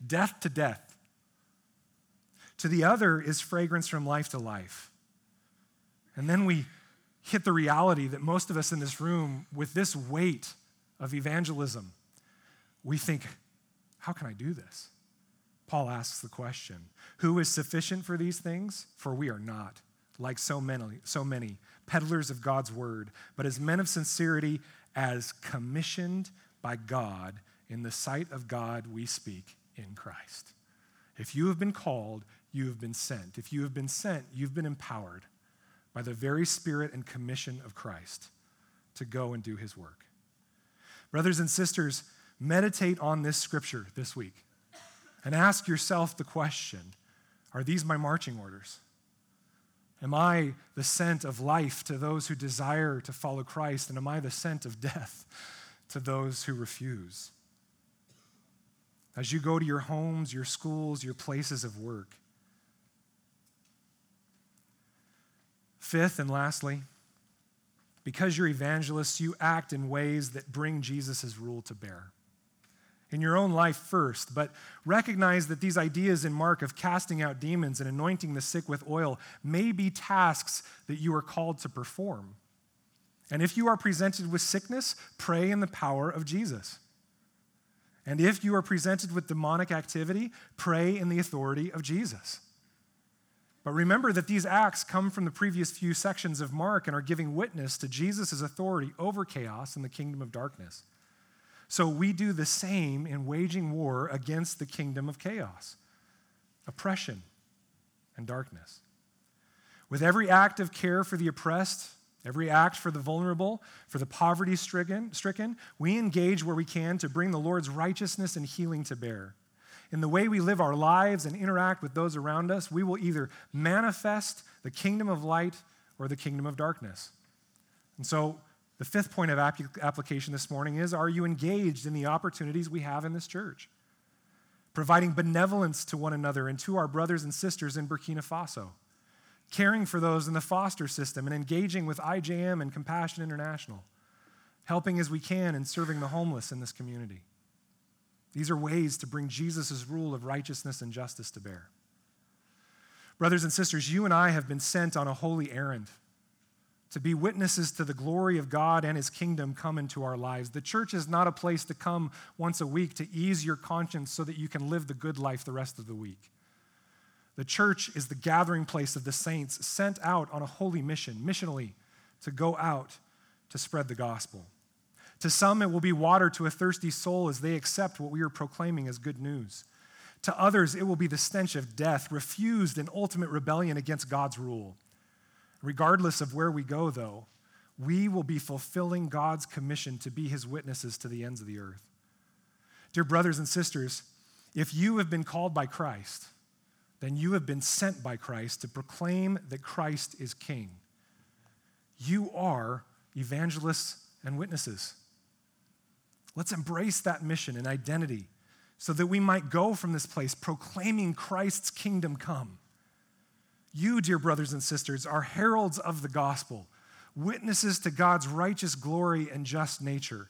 Death to death. To the other is fragrance from life to life. And then we hit the reality that most of us in this room, with this weight of evangelism, we think, how can I do this? Paul asks the question Who is sufficient for these things? For we are not, like so many, so many peddlers of God's word, but as men of sincerity, as commissioned by God. In the sight of God, we speak in Christ. If you have been called, you have been sent. If you have been sent, you've been empowered by the very spirit and commission of Christ to go and do his work. Brothers and sisters, meditate on this scripture this week and ask yourself the question Are these my marching orders? Am I the scent of life to those who desire to follow Christ? And am I the scent of death to those who refuse? As you go to your homes, your schools, your places of work. Fifth and lastly, because you're evangelists, you act in ways that bring Jesus' rule to bear in your own life first, but recognize that these ideas in Mark of casting out demons and anointing the sick with oil may be tasks that you are called to perform. And if you are presented with sickness, pray in the power of Jesus. And if you are presented with demonic activity, pray in the authority of Jesus. But remember that these acts come from the previous few sections of Mark and are giving witness to Jesus' authority over chaos in the kingdom of darkness. So we do the same in waging war against the kingdom of chaos, oppression, and darkness. With every act of care for the oppressed, every act for the vulnerable, for the poverty stricken, we engage where we can to bring the Lord's righteousness and healing to bear. In the way we live our lives and interact with those around us, we will either manifest the kingdom of light or the kingdom of darkness. And so, the fifth point of application this morning is Are you engaged in the opportunities we have in this church? Providing benevolence to one another and to our brothers and sisters in Burkina Faso, caring for those in the foster system, and engaging with IJM and Compassion International, helping as we can and serving the homeless in this community. These are ways to bring Jesus' rule of righteousness and justice to bear. Brothers and sisters, you and I have been sent on a holy errand to be witnesses to the glory of God and his kingdom come into our lives. The church is not a place to come once a week to ease your conscience so that you can live the good life the rest of the week. The church is the gathering place of the saints sent out on a holy mission, missionally, to go out to spread the gospel. To some, it will be water to a thirsty soul as they accept what we are proclaiming as good news. To others, it will be the stench of death, refused in ultimate rebellion against God's rule. Regardless of where we go, though, we will be fulfilling God's commission to be his witnesses to the ends of the earth. Dear brothers and sisters, if you have been called by Christ, then you have been sent by Christ to proclaim that Christ is King. You are evangelists and witnesses. Let's embrace that mission and identity so that we might go from this place proclaiming Christ's kingdom come. You, dear brothers and sisters, are heralds of the gospel, witnesses to God's righteous glory and just nature,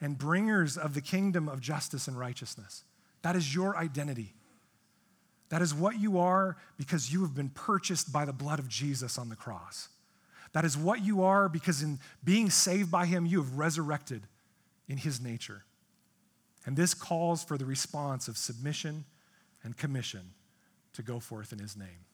and bringers of the kingdom of justice and righteousness. That is your identity. That is what you are because you have been purchased by the blood of Jesus on the cross. That is what you are because in being saved by him, you have resurrected in his nature. And this calls for the response of submission and commission to go forth in his name.